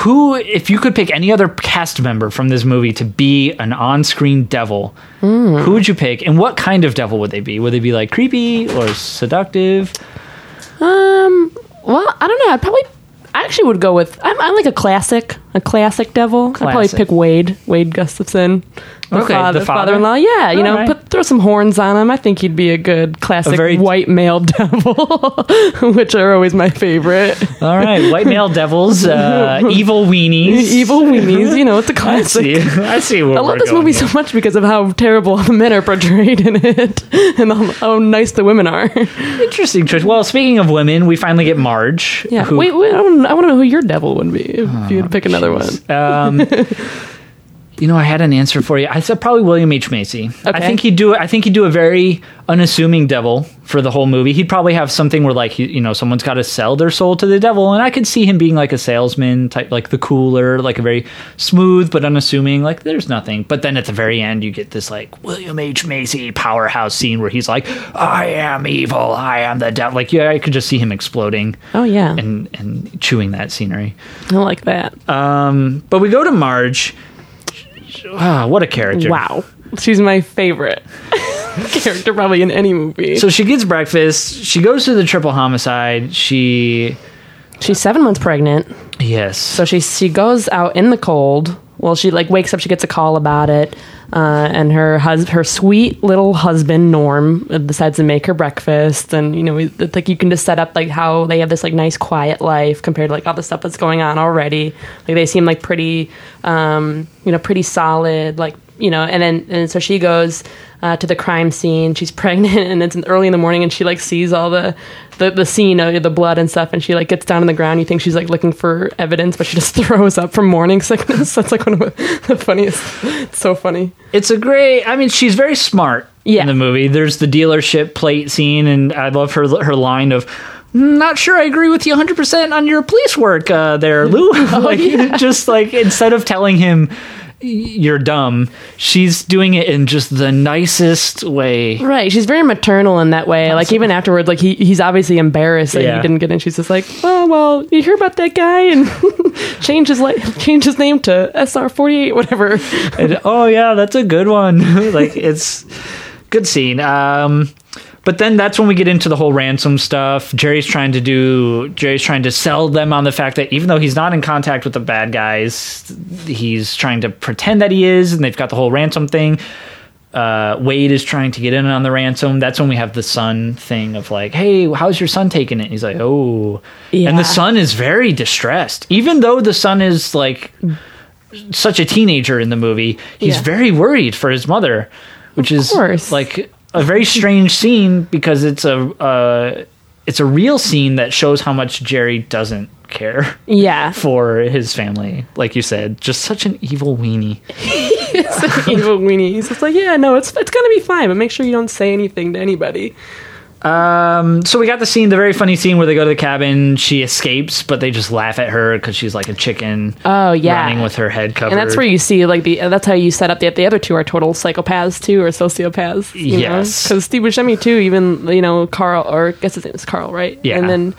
who, if you could pick any other cast member from this movie to be an on-screen devil, Hmm. who would you pick, and what kind of devil would they be? Would they be like creepy or seductive? Um. Well, I don't know. I'd probably. I actually would go with. I'm, I'm like a classic, a classic devil. I'd probably Classic. pick Wade, Wade Gustafson. The Okay, father, the father? father-in-law. Yeah, you know, Alright. put throw some horns on him. I think he'd be a good classic very- white male [laughs] devil, [laughs] which are always my favorite. All right, white male devils, uh, [laughs] evil weenies, Evil weenies. You know, it's a I classic. see. I see. Where I love we're this going movie so much because of how terrible the men are portrayed in it, and how, how nice the women are. Interesting choice. Well, speaking of women, we finally get Marge. Yeah. who- wait, wait. I, I want to know who your devil would be if you had to pick another one. Um, [laughs] you know, I had an answer for you. I said probably William H Macy. I think he'd do. I think he'd do a very unassuming devil for the whole movie. He'd probably have something where, like, you know, someone's got to sell their soul to the devil, and I could see him being like a salesman type, like the cooler, like a very smooth but unassuming. Like, there's nothing. But then at the very end, you get this like William H Macy powerhouse scene where he's like, "I am evil. I am the devil." Like, yeah, I could just see him exploding Oh yeah, and and chewing that scenery. I like that. Um, but we go to Marge. Ah, what a character! Wow, she's my favorite [laughs] character probably in any movie. So she gets breakfast. She goes to the triple homicide. She she's seven months pregnant. yes. So she she goes out in the cold. Well, she like wakes up. She gets a call about it, uh, and her hus- her sweet little husband Norm uh, decides to make her breakfast. And you know, it's like you can just set up like how they have this like nice quiet life compared to like all the stuff that's going on already. Like they seem like pretty, um, you know, pretty solid. Like you know, and then and so she goes uh, to the crime scene. She's [laughs] pregnant, and it's early in the morning, and she like sees all the the, the scene of the blood and stuff, and she like gets down on the ground. You think she's like looking for evidence, but she just [laughs] throws up from morning sickness. [laughs] That's like one of the funniest. It's so funny. It's a great. I mean, she's very smart Yeah. in the movie. There's the dealership plate scene, and I love her her line of. Not sure I agree with you 100% on your police work uh, there, Lou. Oh, like, just like instead of telling him you're dumb, she's doing it in just the nicest way. Right. She's very maternal in that way. Like even afterward, like he he's obviously embarrassed that Yeah. he didn't get in. She's just like, oh well, you hear about that guy and [laughs] change his like change his name to SR forty eight, whatever. And, oh yeah, that's a good one. [laughs] like it's good scene. Um, but then that's when we get into the whole ransom stuff. Jerry's trying to do. Jerry's trying to sell them on the fact that even though he's not in contact with the bad guys, he's trying to pretend that he is, and they've got the whole ransom thing. Uh, Wade is trying to get in on the ransom. That's when we have the son thing of like, "Hey, how's your son taking it?" He's like, "Oh," Yeah. and the son is very distressed, even though the son is like such a teenager in the movie. He's Yeah. very worried for his mother, which is course. like a very [laughs] strange scene because it's a uh, it's a real scene that shows how much Jerry doesn't care Yeah. [laughs] for his family. Like you said, just such an evil weenie. [laughs] Evil weenie. He's just like, yeah, no, it's it's gonna be fine, but make sure you don't say anything to anybody. Um, so we got the scene, the very funny scene where they go to the cabin. She escapes, but they just laugh at her because she's like a chicken. Oh yeah. running with her head covered. and that's where you see like the that's how you set up the the other two are total psychopaths too or sociopaths. You Yes. because Steve Buscemi too. Even you know Carl or I guess his name is Carl, right? Yeah. And then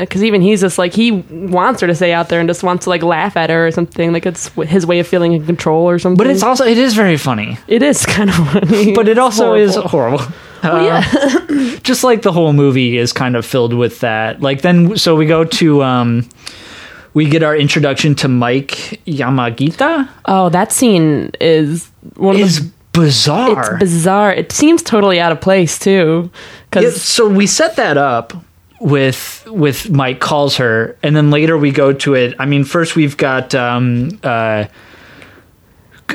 because even he's just like he wants her to stay out there and just wants to like laugh at her or something. Like it's his way of feeling in control or something. but it's also it is very funny. it is [laughs] kind of funny. But it also It's is horrible. Horrible. Oh, yeah. [laughs] [laughs] just like the whole movie is kind of filled with that. Like then, so we go to um, we get our introduction to Mike Yanagita. oh, that scene is one of Is the. bizarre. It's bizarre. It seems totally out of place too, Yeah, because so we set that up with with Mike calls her, and then later we go to it. I mean, first we've got um, uh,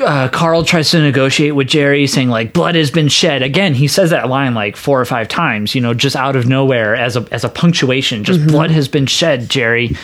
uh, Carl tries to negotiate with Jerry, saying like blood has been shed. Again, he says that line like four or five times. You know, just out of nowhere as a as a punctuation. Just blood has been shed, Jerry.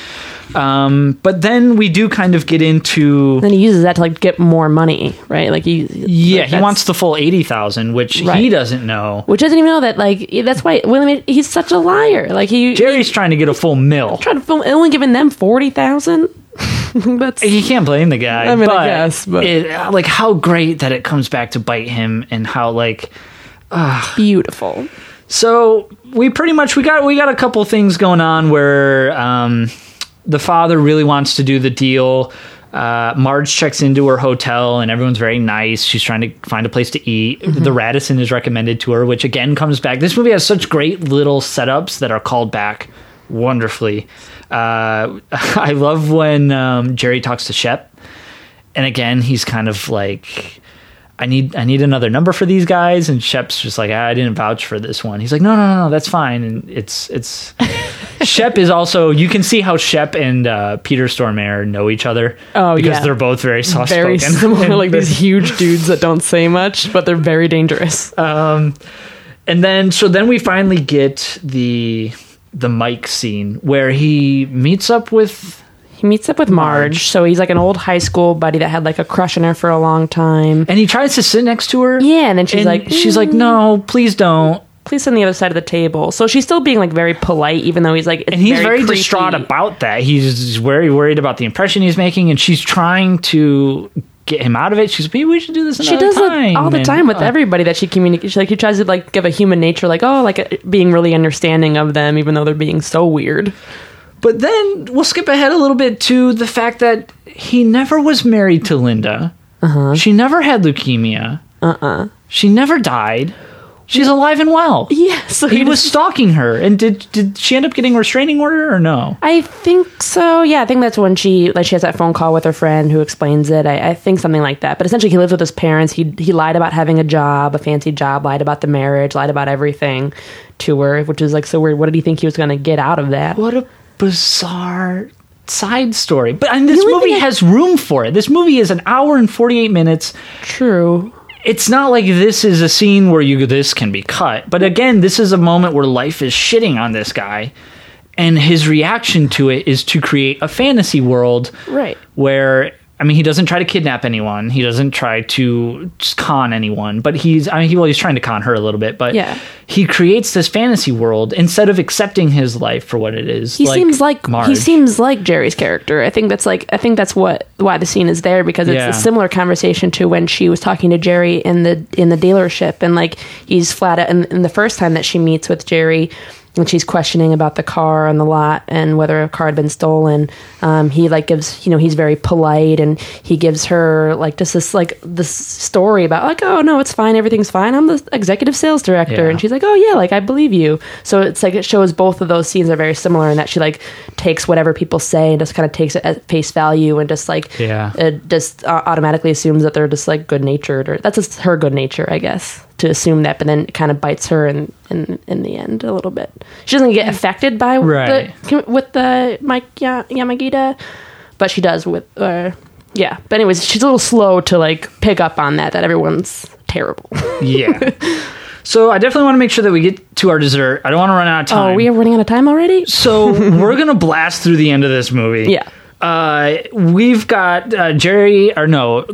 Um, but then we do kind of get into then he uses that to like get more money, right? Like he, yeah, like, he wants the full eighty thousand, which he doesn't know. which doesn't even know that. Like that's why William. He's such a liar. Like he Jerry's trying to get a full mill. trying to film, only giving them forty thousand. [laughs] that's You can't blame the guy. I mean, I guess, but- it, like how great that it comes back to bite him, and how like beautiful. so we pretty much we got we got a couple things going on where um, the father really wants to do the deal. Uh, Marge checks into her hotel and everyone's very nice. She's trying to find a place to eat. The Radisson is recommended to her, which again comes back. This movie has such great little setups that are called back wonderfully. Uh, [laughs] I love when um, Jerry talks to Shep, and again he's kind of like I need I need another number for these guys and Shep's just like "Ah, I didn't vouch for this one. He's like no no no, no that's fine and it's it's [laughs] Shep is also you can see how Shep and uh, Peter Stormare know each other Oh, because yeah. they're both very soft Very [laughs] similar, like these huge dudes that don't say much, but they're very dangerous. and then so then we finally get the the Mike scene where he meets up with He meets up with Marge, so he's like an old high school buddy that had like a crush on her for a long time. and he tries to sit next to her. Yeah, and then she's and like, she's like mm. no please don't please sit on the other side of the table. So she's still being like very polite, even though he's like, it's and he's very, creepy. distraught about that. He's very worried about the impression he's making, and she's trying to get him out of it. She's maybe we should do this She does time. it all the And, time with uh, everybody that she communicates. Like she tries to like give a human nature, like oh, like uh, being really understanding of them, even though they're being so weird. But then we'll skip ahead a little bit to the fact that he never was married to Linda. Uh-huh. She never had leukemia. Uh-uh. She never died. She's alive and well. Yeah, so He was stalking her, and did did she end up getting a restraining order or no? I think so. Yeah, I think that's when she like she has that phone call with her friend who explains it. I, I think something like that. But essentially, he lived with his parents. He he lied about having a job, a fancy job, lied about the marriage, lied about everything to her, which is like so weird. What did he think he was going to get out of that? What a bizarre side story. But and this movie has room for it. This movie is an hour and 48 minutes. True. It's not like this is a scene where you this can be cut. But again, this is a moment where life is shitting on this guy. And his reaction to it is to create a fantasy world Right. where I mean, he doesn't try to kidnap anyone. He doesn't try to con anyone. But he's, I mean, he, well, he's trying to con her a little bit. But Yeah. he creates this fantasy world instead of accepting his life for what it is. He seems like he seems like Jerry's character. I think that's like I think that's what why the scene is there because it's Yeah. a similar conversation to when she was talking to Jerry in the in the dealership and like he's flat out and, and the first time that she meets with Jerry and she's questioning about the car on the lot and whether a car had been stolen. Um, he like gives you know he's very polite and he gives her like just this like this story about like oh no it's fine everything's fine I'm the executive sales director Yeah. and she's like oh yeah like I believe you. So it's like it shows both of those scenes are very similar in that she like takes whatever people say and just kind of takes it at face value and just like Yeah. it just uh, automatically assumes that they're just like good natured or that's just her good nature I guess to assume that but then it kind of bites her in in, in the end a little bit she doesn't get affected by Right. the with the Mike Ya- Yanagita but she does with uh yeah but anyways she's a little slow to like pick up on that that everyone's terrible yeah. [laughs] So I definitely want to make sure that we get to our dessert. I don't want to run out of time. oh we are running out of time already So [laughs] we're gonna blast through the end of this movie. Yeah. Uh, we've got uh, Jerry, or no,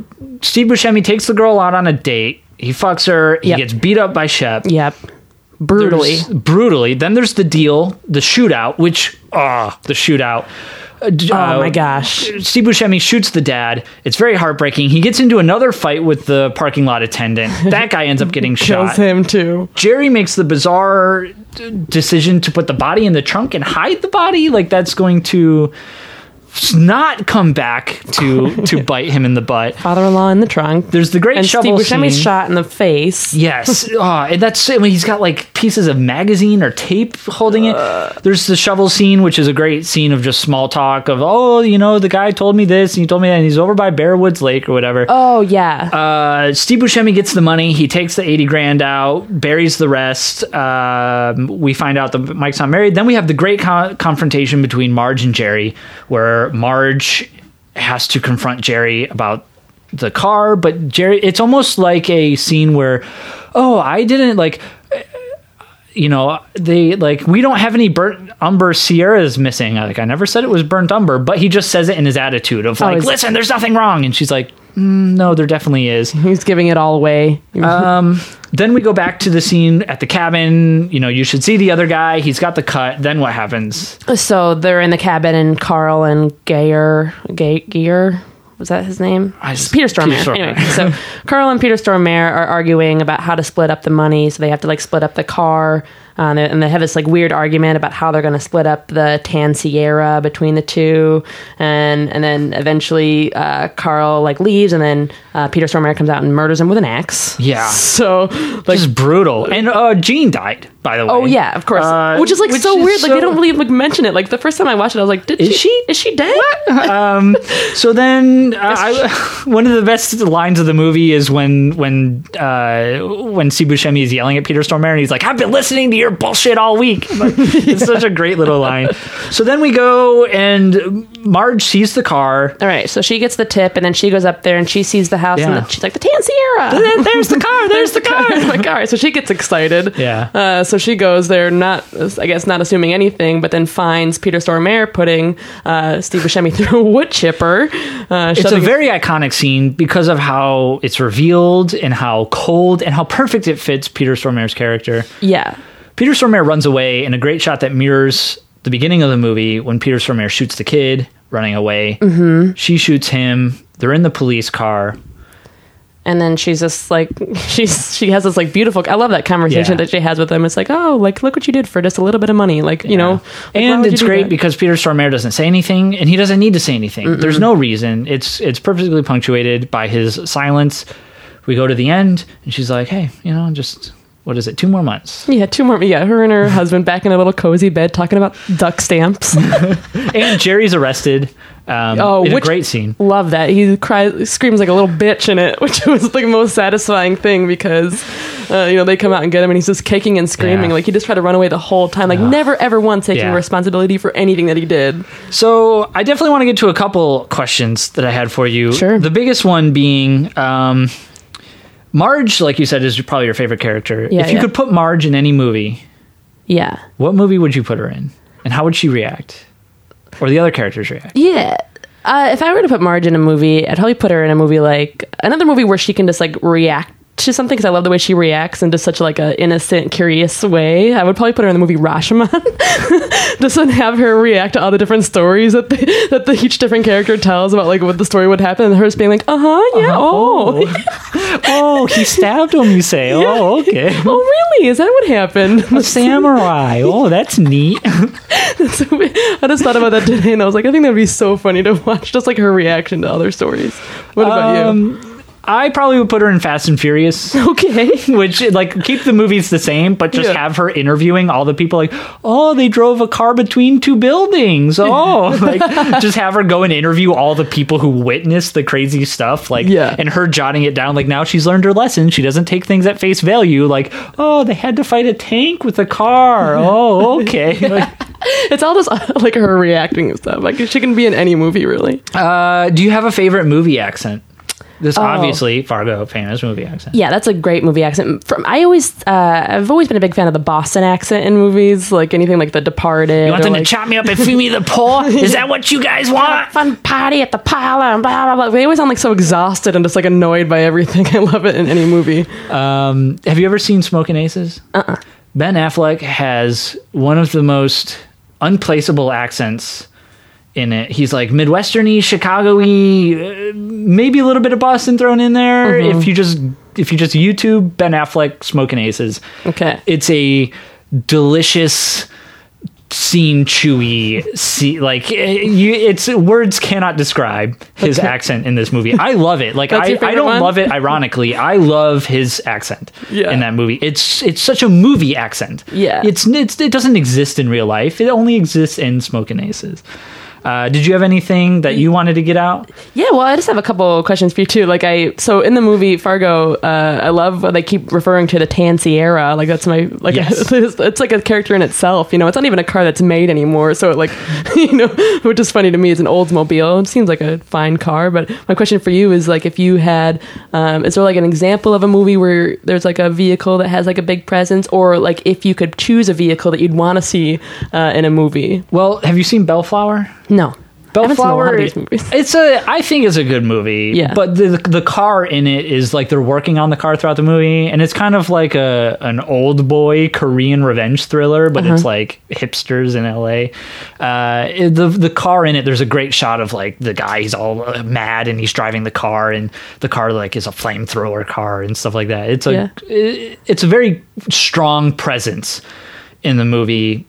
Steve Buscemi takes the girl out on a date. He fucks her. He Yep. gets beat up by Shep. yep brutally There's- brutally. Then there's the deal, the shootout, which ah, the shootout. Uh, oh uh, my gosh Steve Buscemi shoots the dad. It's very heartbreaking. He gets into another fight with the parking lot attendant. [laughs] That guy ends up getting kills shot. him too Jerry makes the bizarre d- decision to put the body in the trunk and hide the body. Like that's going to not come back to [laughs] to bite him in the butt. Father-in-law in the trunk. There's the great and shovel Steve Buscemi's scene. shot in the face. Yes, oh, [laughs] and that's when he's got like pieces of magazine or tape holding it. There's the shovel scene, which is a great scene of just small talk of, oh, you know, the guy told me this, and he told me that, and he's over by Bear Woods Lake or whatever. Oh yeah. Uh, Steve Buscemi gets the money. He takes the 80 grand out, buries the rest. Um, we find out that Mike's not married. Then we have the great co- confrontation between Marge and Jerry, where Marge has to confront Jerry about the car, but Jerry, it's almost like a scene where, oh, I didn't like. You know, they like we don't have any burnt umber Cieras missing. Like I never said it was burnt umber, but he just says it in his attitude of like, he's- "Listen, there's nothing wrong," and she's like, mm, "No, there definitely is." He's giving it all away. Um, then we go back to the scene at the cabin. You know, you should see the other guy. He's got the cut. Then what happens? so they're in the cabin, and Carl and Gaear, Gay, Gaear, was that his name? I just- Peter Stormare. Peter Stormare. Anyway, so [laughs] Carl and Peter Stormare are arguing about how to split up the money. So they have to like split up the car, uh, and they- and they have this like weird argument about how they're going to split up the Tan Ciera between the two, and and then eventually uh, Carl like leaves, and then uh, Peter Stormare comes out and murders him with an axe. Yeah. So like. Just brutal. And uh, Jean died, by the way. Oh yeah, of course. Uh, which is like which so is weird. Like they don't really like mention it. Like the first time I watched it, I was like, "Did Is she? Is she dead?" So then, uh, I, [laughs] one of the best lines of the movie is when when uh, when Steve Buscemi is yelling at Peter Stormare, and he's like, "I've been listening to your bullshit all week." [laughs] Like, it's such a great little line. So then we go, and Marge sees the car. All right, so she gets the tip, and then she goes up there and she sees the house, and the, she's like, "The Tan Ciera." [laughs] There's the car. There's the car. There's the car. [laughs] So she gets excited. Yeah. Uh, so she goes there, not I guess not assuming anything, but then finds Peter Stormare putting uh, Steve Buscemi through a wood chipper. Uh, It's a very iconic scene because of how it's revealed and how cold and how perfect it fits Peter Stormare's character. yeah. Peter Stormare runs away in a great shot that mirrors the beginning of the movie when Peter Stormare shoots the kid running away. Mm-hmm. She shoots him. They're in the police car. And then she's just like [laughs] she's she has this like beautiful. I love that conversation Yeah. that she has with him. It's like, oh, like look what you did for just a little bit of money, like you know. like, and it's great that? because Peter Stormare doesn't say anything, and he doesn't need to say anything. There's no reason. It's it's perfectly punctuated by his silence. We go to the end, and she's like, "Hey, you know, just what is it? Two more months." Yeah, two more. Yeah, her and her [laughs] husband back in a little cozy bed talking about duck stamps. [laughs] and Jerry's arrested. Um, Oh, which- a great scene. Love that he cries, screams like a little bitch in it, [laughs] which was the most satisfying thing because uh, you know they come out and get him and he's just kicking and screaming Yeah. like he just tried to run away the whole time, like never ever once taking Yeah. responsibility for anything that he did. So I definitely want to get to a couple questions that I had for you. Sure. The biggest one being um, Marge, like you said, is probably your favorite character. Yeah, if you yeah. could put Marge in any movie, Yeah, what movie would you put her in, and how would she react, or the other characters react? yeah. Uh, if I were to put Marge in a movie, I'd probably put her in a movie like another movie where she can just like react to something because I love the way she reacts in just such like a innocent, curious way. I would probably put her in the movie Rashomon, [laughs] just to have her react to all the different stories that they, that the, each different character tells about like what the story would happen, and her just being like, uh huh, yeah, oh, oh, he [laughs] stabbed him. You say? Oh, okay. [laughs] oh, really? Is that what happened? A samurai. Oh, that's neat. I just thought about that today, and I was like, I think that'd be so funny to watch, just like her reaction to other stories. What about you? I probably would put her in Fast and Furious. [laughs] Okay. [laughs] which like keep the movies the same but just Yeah. have her interviewing all the people like oh they drove a car between two buildings [laughs] oh like just have her go and interview all the people who witnessed the crazy stuff like Yeah. and her jotting it down like now she's learned her lesson she doesn't take things at face value like oh they had to fight a tank with a car oh okay Like, It's all just like her reacting and stuff. Like she can be in any movie, really. uh, do you have a favorite movie accent this obviously Fargo famous movie accent Yeah, that's a great movie accent. From I always, uh, I've always been a big fan of the Boston accent in movies, like anything like The Departed. you want them like, to chop me up and feed me the paw [laughs] is that what you guys want fun party at the parlor and blah blah blah. They always sound like so exhausted and just like annoyed by everything. [laughs] I love it in any movie. Um, have you ever seen Smoking Aces? Uh-uh. Ben Affleck has one of the most unplaceable accents in it. He's like Midwesterny, Chicago-y, uh, maybe a little bit of Boston thrown in there. If you just if you just YouTube Ben Affleck Smoking Aces, Okay. it's a delicious seen chewy see like eh, you, it's words cannot describe his accent in this movie. I love it. Like [laughs] I, I don't one? love it ironically. I love his accent Yeah. in that movie. It's it's such a movie accent. Yeah. It's, it's it doesn't exist in real life. It only exists in Smoking Aces. Uh, did you have anything that you wanted to get out? Yeah, well, I just have a couple questions for you too. Like I, so in the movie Fargo, uh, I love they keep referring to the Tan Ciera. Like that's my like Yes. [laughs] it's, it's like a character in itself. You know, it's not even a car that's made anymore. So like, [laughs] you know, which is funny to me. It's an Oldsmobile. It seems like a fine car. But my question for you is like, if you had, um, is there like an example of a movie where there's like a vehicle that has like a big presence, or like if you could choose a vehicle that you'd want to see uh, in a movie? Well, have you seen Bellflower? No. I seen a lot Bellflower, of these movies. [laughs] it's a. I think it's a good movie. Yeah. But the the car in it is like they're working on the car throughout the movie, and it's kind of like a an Oldboy Korean revenge thriller, but it's Uh-huh. like hipsters in L.A. Uh, the the car in it, there's a great shot of like the guy. He's all uh, mad and he's driving the car, and the car like is a flamethrower car and stuff like that. It's a Yeah. it- it's a very strong presence in the movie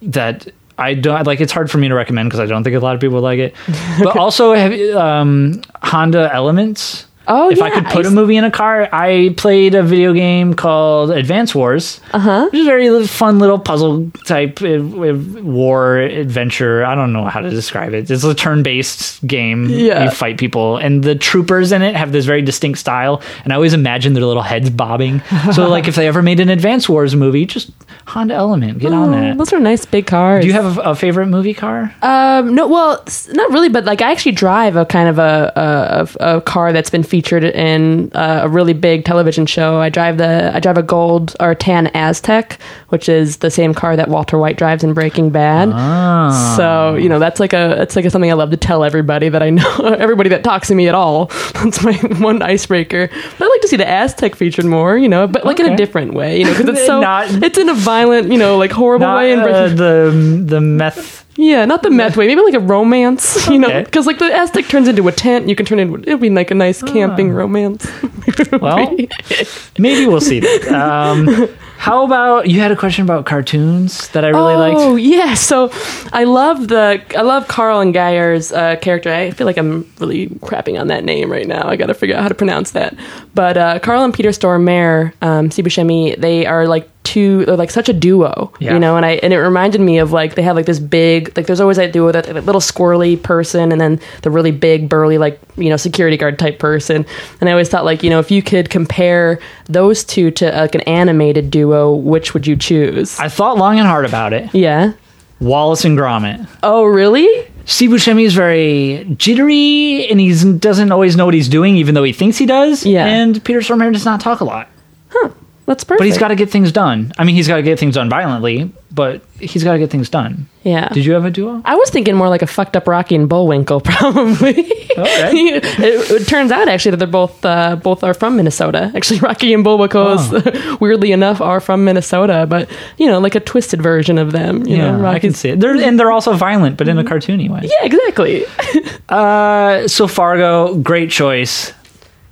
that I don't like. It's hard for me to recommend because I don't think a lot of people like it. [laughs] But also, have um, Honda Elements. Oh, if I could put I a movie in a car, I played a video game called Advance Wars. Uh Uh-huh. huh. Which is a very fun little puzzle type war adventure. I don't know how to describe it. It's a turn based game. Yeah. You fight people, and the troopers in it have this very distinct style. And I always imagine their little heads bobbing. so, [laughs] like, if they ever made an Advance Wars movie, just Honda Element, get on Oh, that. Those are nice big cars. Do you have a, a favorite movie car? Um, no, well, not really, but like I actually drive a kind of a a, a car that's been featured in uh, a really big television show. I drive the I drive a gold or tan Aztek, which is the same car that Walter White drives in Breaking Bad. Ah. So you know that's like a it's like a, something I love to tell everybody that I know, [laughs] everybody that talks to me at all. [laughs] That's my one icebreaker. But I'd like to see the Aztek featured more, you know, but like in a different way, you know, because it's [laughs] so Not- it's in a violent, you know, like horrible way. In uh, Breaking the the meth. Yeah, not the meth way. Maybe like a romance, [laughs] you know, Okay. because like the Aztek turns into a tent. You can turn into it'd be like a nice camping romance. [laughs] Well, [laughs] maybe we'll see that. Um, how about you had a question about cartoons that I really liked. oh liked? yeah, so I love the I love Carl and Gaear's uh, character. I feel like I'm really crapping on that name right now. I got to figure out how to pronounce that. But uh, Carl and Peter Stormare, um, Steve Buscemi, they are like two. They're like such a duo, Yeah. you know. And I and it reminded me of like they have like this big like there's always that duo that little squirrely person and then the really big burly like you know security guard type person. And I always thought like you know if you could compare those two to like an animated duo, which would you choose? I thought long and hard about it. yeah. Wallace and Gromit. Oh really? Steve Buscemi is very jittery, and he doesn't always know what he's doing, even though he thinks he does. Yeah. And Peter Stormare does not talk a lot, That's perfect. but he's got to get things done. I mean, he's got to get things done violently, but he's got to get things done. Yeah. Did you have a duo? I was thinking more like a fucked up Rocky and Bullwinkle, [laughs] probably. Okay. [laughs] it, it turns out actually that they're both uh, both are from Minnesota. [laughs] Actually, Rocky and Bullwinkle, is, weirdly enough, are from Minnesota, but you know, like a twisted version of them. You know, I can see it. They're, and they're also violent, but in a cartoony way. Yeah, exactly. Uh, so Fargo, great choice.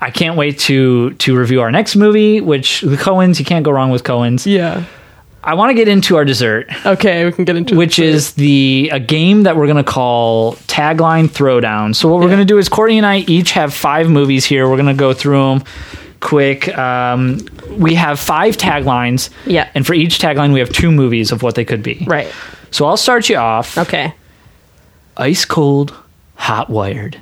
I can't wait to to review our next movie, which the Coens. You can't go wrong with Coens. Yeah. I want to get into our dessert, Okay, we can get into which is the a game that we're gonna call Tagline Throwdown. So what we're Yeah. gonna do is Courtney and I each have five movies here. We're gonna go through them quick. Um, we have five taglines. Yeah. And for each tagline, we have two movies of what they could be. right. So I'll start you off. Okay. Ice cold, hot wired.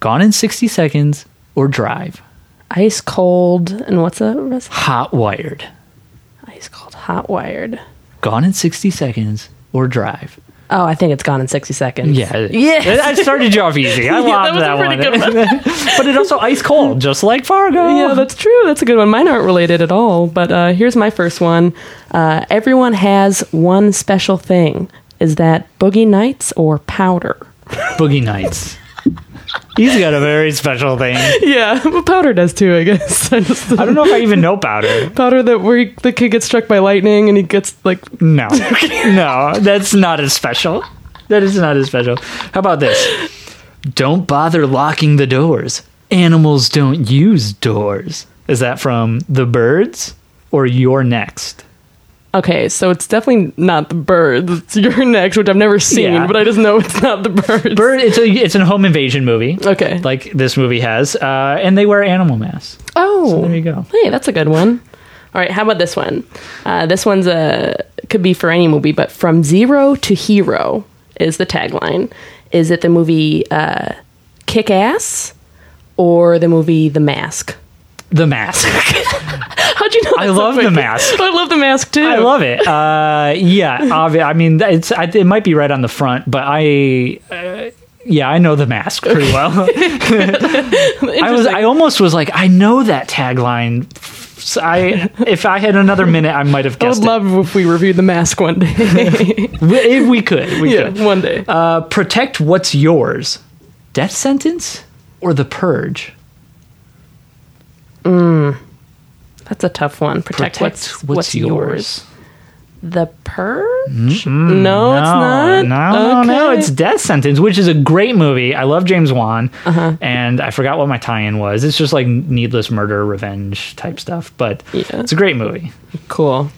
Gone in 60 seconds or drive. Ice cold and what's the rest? Hot wired. Ice cold, hot wired. Gone in 60 seconds or drive. Oh, I think it's gone in sixty seconds. Yeah. Yes. I started you off easy. I [laughs] Yeah, that was that, one. good [laughs] but it also ice cold, just like Fargo. Yeah, that's true. That's a good one. Mine aren't related at all. But uh, here's my first one. Uh, everyone has one special thing. Is that boogie nights or powder? Boogie Nights. He's got a very special thing. [laughs] Yeah, well, powder does too. I guess. [laughs] I just- I don't know if I even know powder. powder that where he, the kid gets struck by lightning and he gets like No. [laughs] no, that's not as special. That is not as special. How about this? Don't bother locking the doors. Animals don't use doors. Is that from The Birds or You're Next? Okay, so it's definitely not the birds. It's your [laughs] next, which I've never seen, Yeah. but I just know it's not the birds. Bird. It's a it's a home invasion movie. Okay. Like this movie has, uh, and they wear animal masks. oh, there you go. Hey, that's a good one. All right, how about this one? Uh, this one's a could be for any movie, but from zero to hero is the tagline. Is it the movie uh, Kick Ass or the movie The Mask? The mask. [laughs] How'd you know? I love The? Mask. I love the mask too. I love it. Uh, yeah, obvi- I mean, it's I, it might be right on the front, but I. Uh, yeah, I know the mask pretty well. [laughs] I was, I almost was like, I know that tagline. So I, if I had another minute, I might have guessed. I would love if we reviewed the mask one day. [laughs] We, if we could, we yeah, could. one day. Uh, protect what's yours. Death sentence or the purge? That's a tough one. Protect, what's, what's, yours. The Purge? No, it's not. No, no, no. It's Death Sentence, which is a great movie. I love James Wan, and I forgot what my tie-in was. It's just like needless murder, revenge type stuff, but Yeah. it's a great movie. Cool.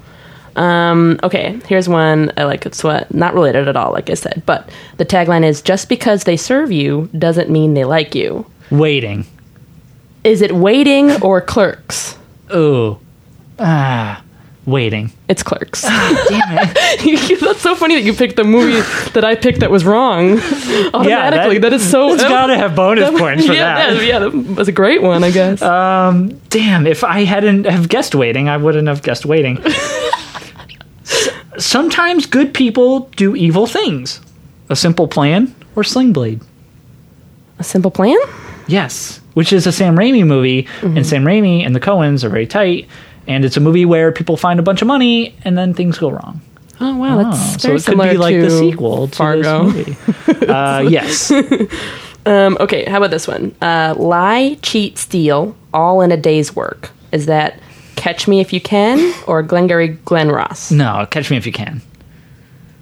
Um, okay, here's one I like. It's what not related at all, like I said, but the tagline is "Just because they serve you doesn't mean they like you." Waiting. Is it waiting or clerks? Ooh, ah, waiting. It's clerks. [laughs] Damn it. [laughs] That's so funny that you picked the movie that I picked that was wrong [laughs] automatically. that is so. It's got to have bonus points for yeah, that. yeah, yeah, that was a great one, I guess. Um, damn, if I hadn't have guessed waiting, I wouldn't have guessed waiting. S- Sometimes good people do evil things. A simple plan or Sling Blade. a simple plan. Yes, which is a Sam Raimi movie, and Sam Raimi and the Coens are very tight, and it's a movie where people find a bunch of money and then things go wrong. Oh wow, that's Oh, so it could be like the sequel to Fargo. this movie. [laughs] uh, yes, [laughs] Um, okay, how about this one? Uh, lie, cheat, steal, all in a day's work. Is that Catch Me If You Can or Glengarry Glen Ross? no, Catch Me If You Can.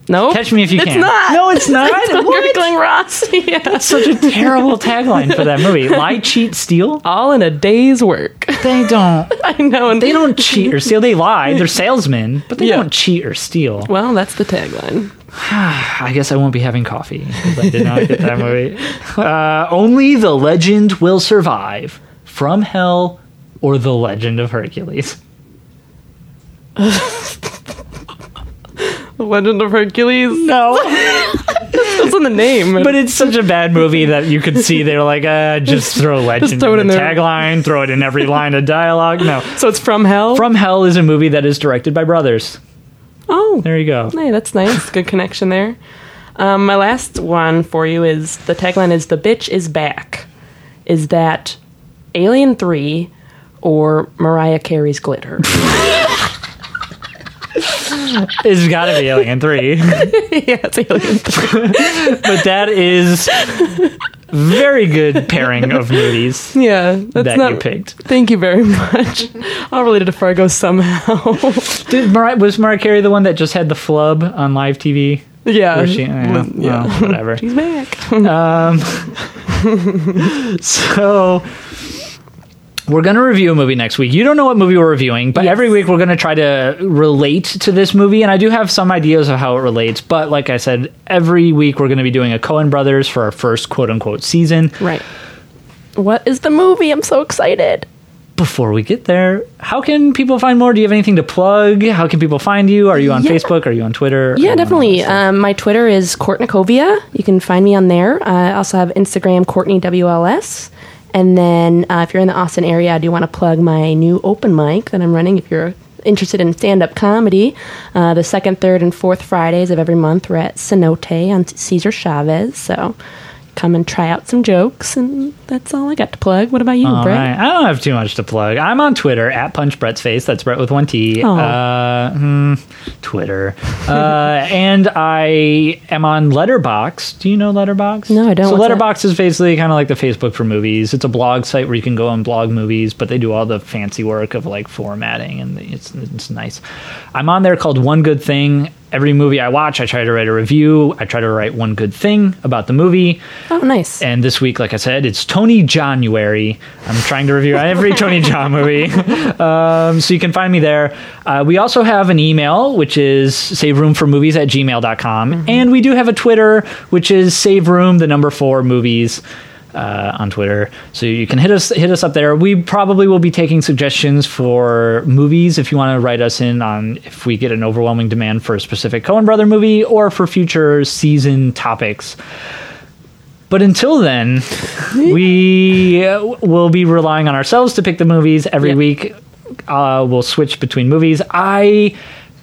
No, Catch Me If You can. it's Can. not. No, it's [laughs] not. Glengarry What? Glen Ross. [laughs] yeah. Such a terrible tagline for that movie. [laughs] Lie, cheat, steal. All in a day's work. They don't. I know. And They don't cheat or steal. They lie. They're salesmen, but they Yeah. don't cheat or steal. Well, that's the tagline. [sighs] I guess I won't be having coffee if I did not get that movie. Uh, only the legend will survive. From Hell or the Legend of Hercules. The Legend of Hercules. No, [laughs] That's in the name. but it's such a bad movie that you could see they're like, uh, just throw legend throw it in in the there. tagline, throw it in every line of dialogue. No. so it's from hell. From Hell is a movie that is directed by brothers. oh, There you go. Hey, that's nice. Good connection there. Um, my last one for you is the tagline is "The bitch is back." Is that Alien Three or Mariah Carey's Glitter? [laughs] It's got to be Alien 3. [laughs] yeah, it's Alien Three. but that is very good pairing of movies Yeah, that's that not. you picked. Thank you very much. I'll relate it to Fargo somehow. Did Mariah, was Mariah Carey the one that just had the flub on live TV? yeah, she, eh, yeah. well, whatever. She's back. [laughs] So we're gonna review a movie next week. You don't know what movie we're reviewing, but Yes. every week we're gonna try to relate to this movie, and I do have some ideas of how it relates. But like I said, every week we're gonna be doing a Coen Brothers for our first quote unquote season. right. What is the movie? I'm so excited. Before we get there, how can people find more? Do you have anything to plug? How can people find you? Are you on Yeah. Facebook? Are you on Twitter? Yeah, Or on all definitely. Um, my Twitter is Courtnikovia. You can find me on there. Uh, I also have Instagram, Courtney WLS. And then uh, if you're in the Austin area, I do want to plug my new open mic that I'm running. If you're interested in stand up comedy, uh, the second, third, and fourth Fridays of every month, we're at Cenote on Cesar Chavez. So come and try out some jokes. And that's all I got to plug. What about you, All Brett? right. I don't have too much to plug. I'm on Twitter at Punch Brett's Face. That's Brett with one T. Aw. Uh, hmm, Twitter. uh, and I am on Letterboxd. Do you know Letterboxd? No, I don't. So Letterboxd is basically kind of like the Facebook for movies. It's a blog site where you can go and blog movies, but they do all the fancy work of like formatting, and it's it's nice. I'm on there called One Good Thing. Every movie I watch, I try to write a review. I try to write one good thing about the movie. Oh, nice. And this week, like I said, it's Tony January. I'm trying to review every [laughs] Tony Jaa movie. Um, so you can find me there. Uh, we also have an email, which is saveroomformovies at gmail.com. And we do have a Twitter, which is saveroom, the number four movies. Uh, on Twitter, so you can hit us hit us up there. We probably will be taking suggestions for movies if you want to write us in on if we get an overwhelming demand for a specific Coen Brother movie or for future season topics. But until then, [laughs] we uh, will be relying on ourselves to pick the movies every week. Uh, we'll switch between movies. I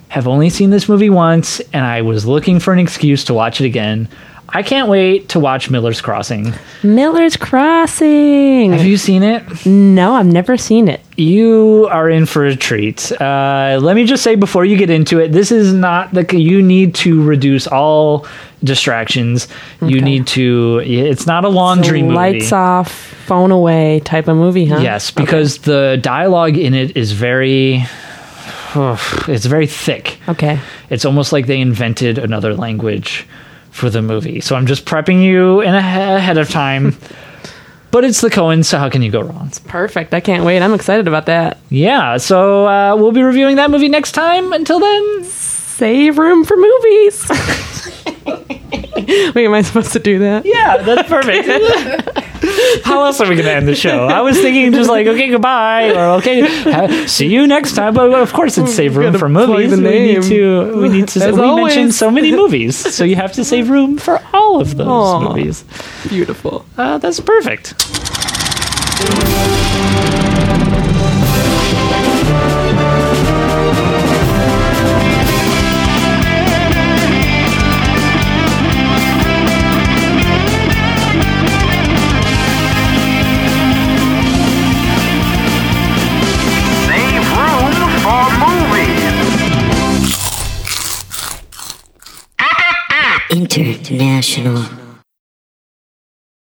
have only seen this movie once, and I was looking for an excuse to watch it again. I can't wait to watch Miller's Crossing. Miller's Crossing. Have you seen it? no, I've never seen it. You are in for a treat. Uh, let me just say before you get into it, this is not the. You need to reduce all distractions. You need to. It's not a laundry movie. Lights off, phone away type of movie, huh? Yes, because the dialogue in it is very. It's very thick. Okay. It's almost like they invented another language for the movie. So I'm just prepping you in a, ahead of time. [laughs] but it's the Coens, so how can you go wrong? It's perfect. I can't wait. I'm excited about that. Yeah, so uh, we'll be reviewing that movie next time. Until then, Save room for movies. [laughs] [laughs] Wait, am I supposed to do that? yeah, that's perfect. [laughs] How else are we going to end the show? I was thinking just like, okay, goodbye, or okay, ha- see you next time. But of course, it's save room for movies. We need to. We need to. As we always. mentioned so many [laughs] movies, so you have to save room for all of those Aw. movies. Beautiful. Uh, that's perfect. International.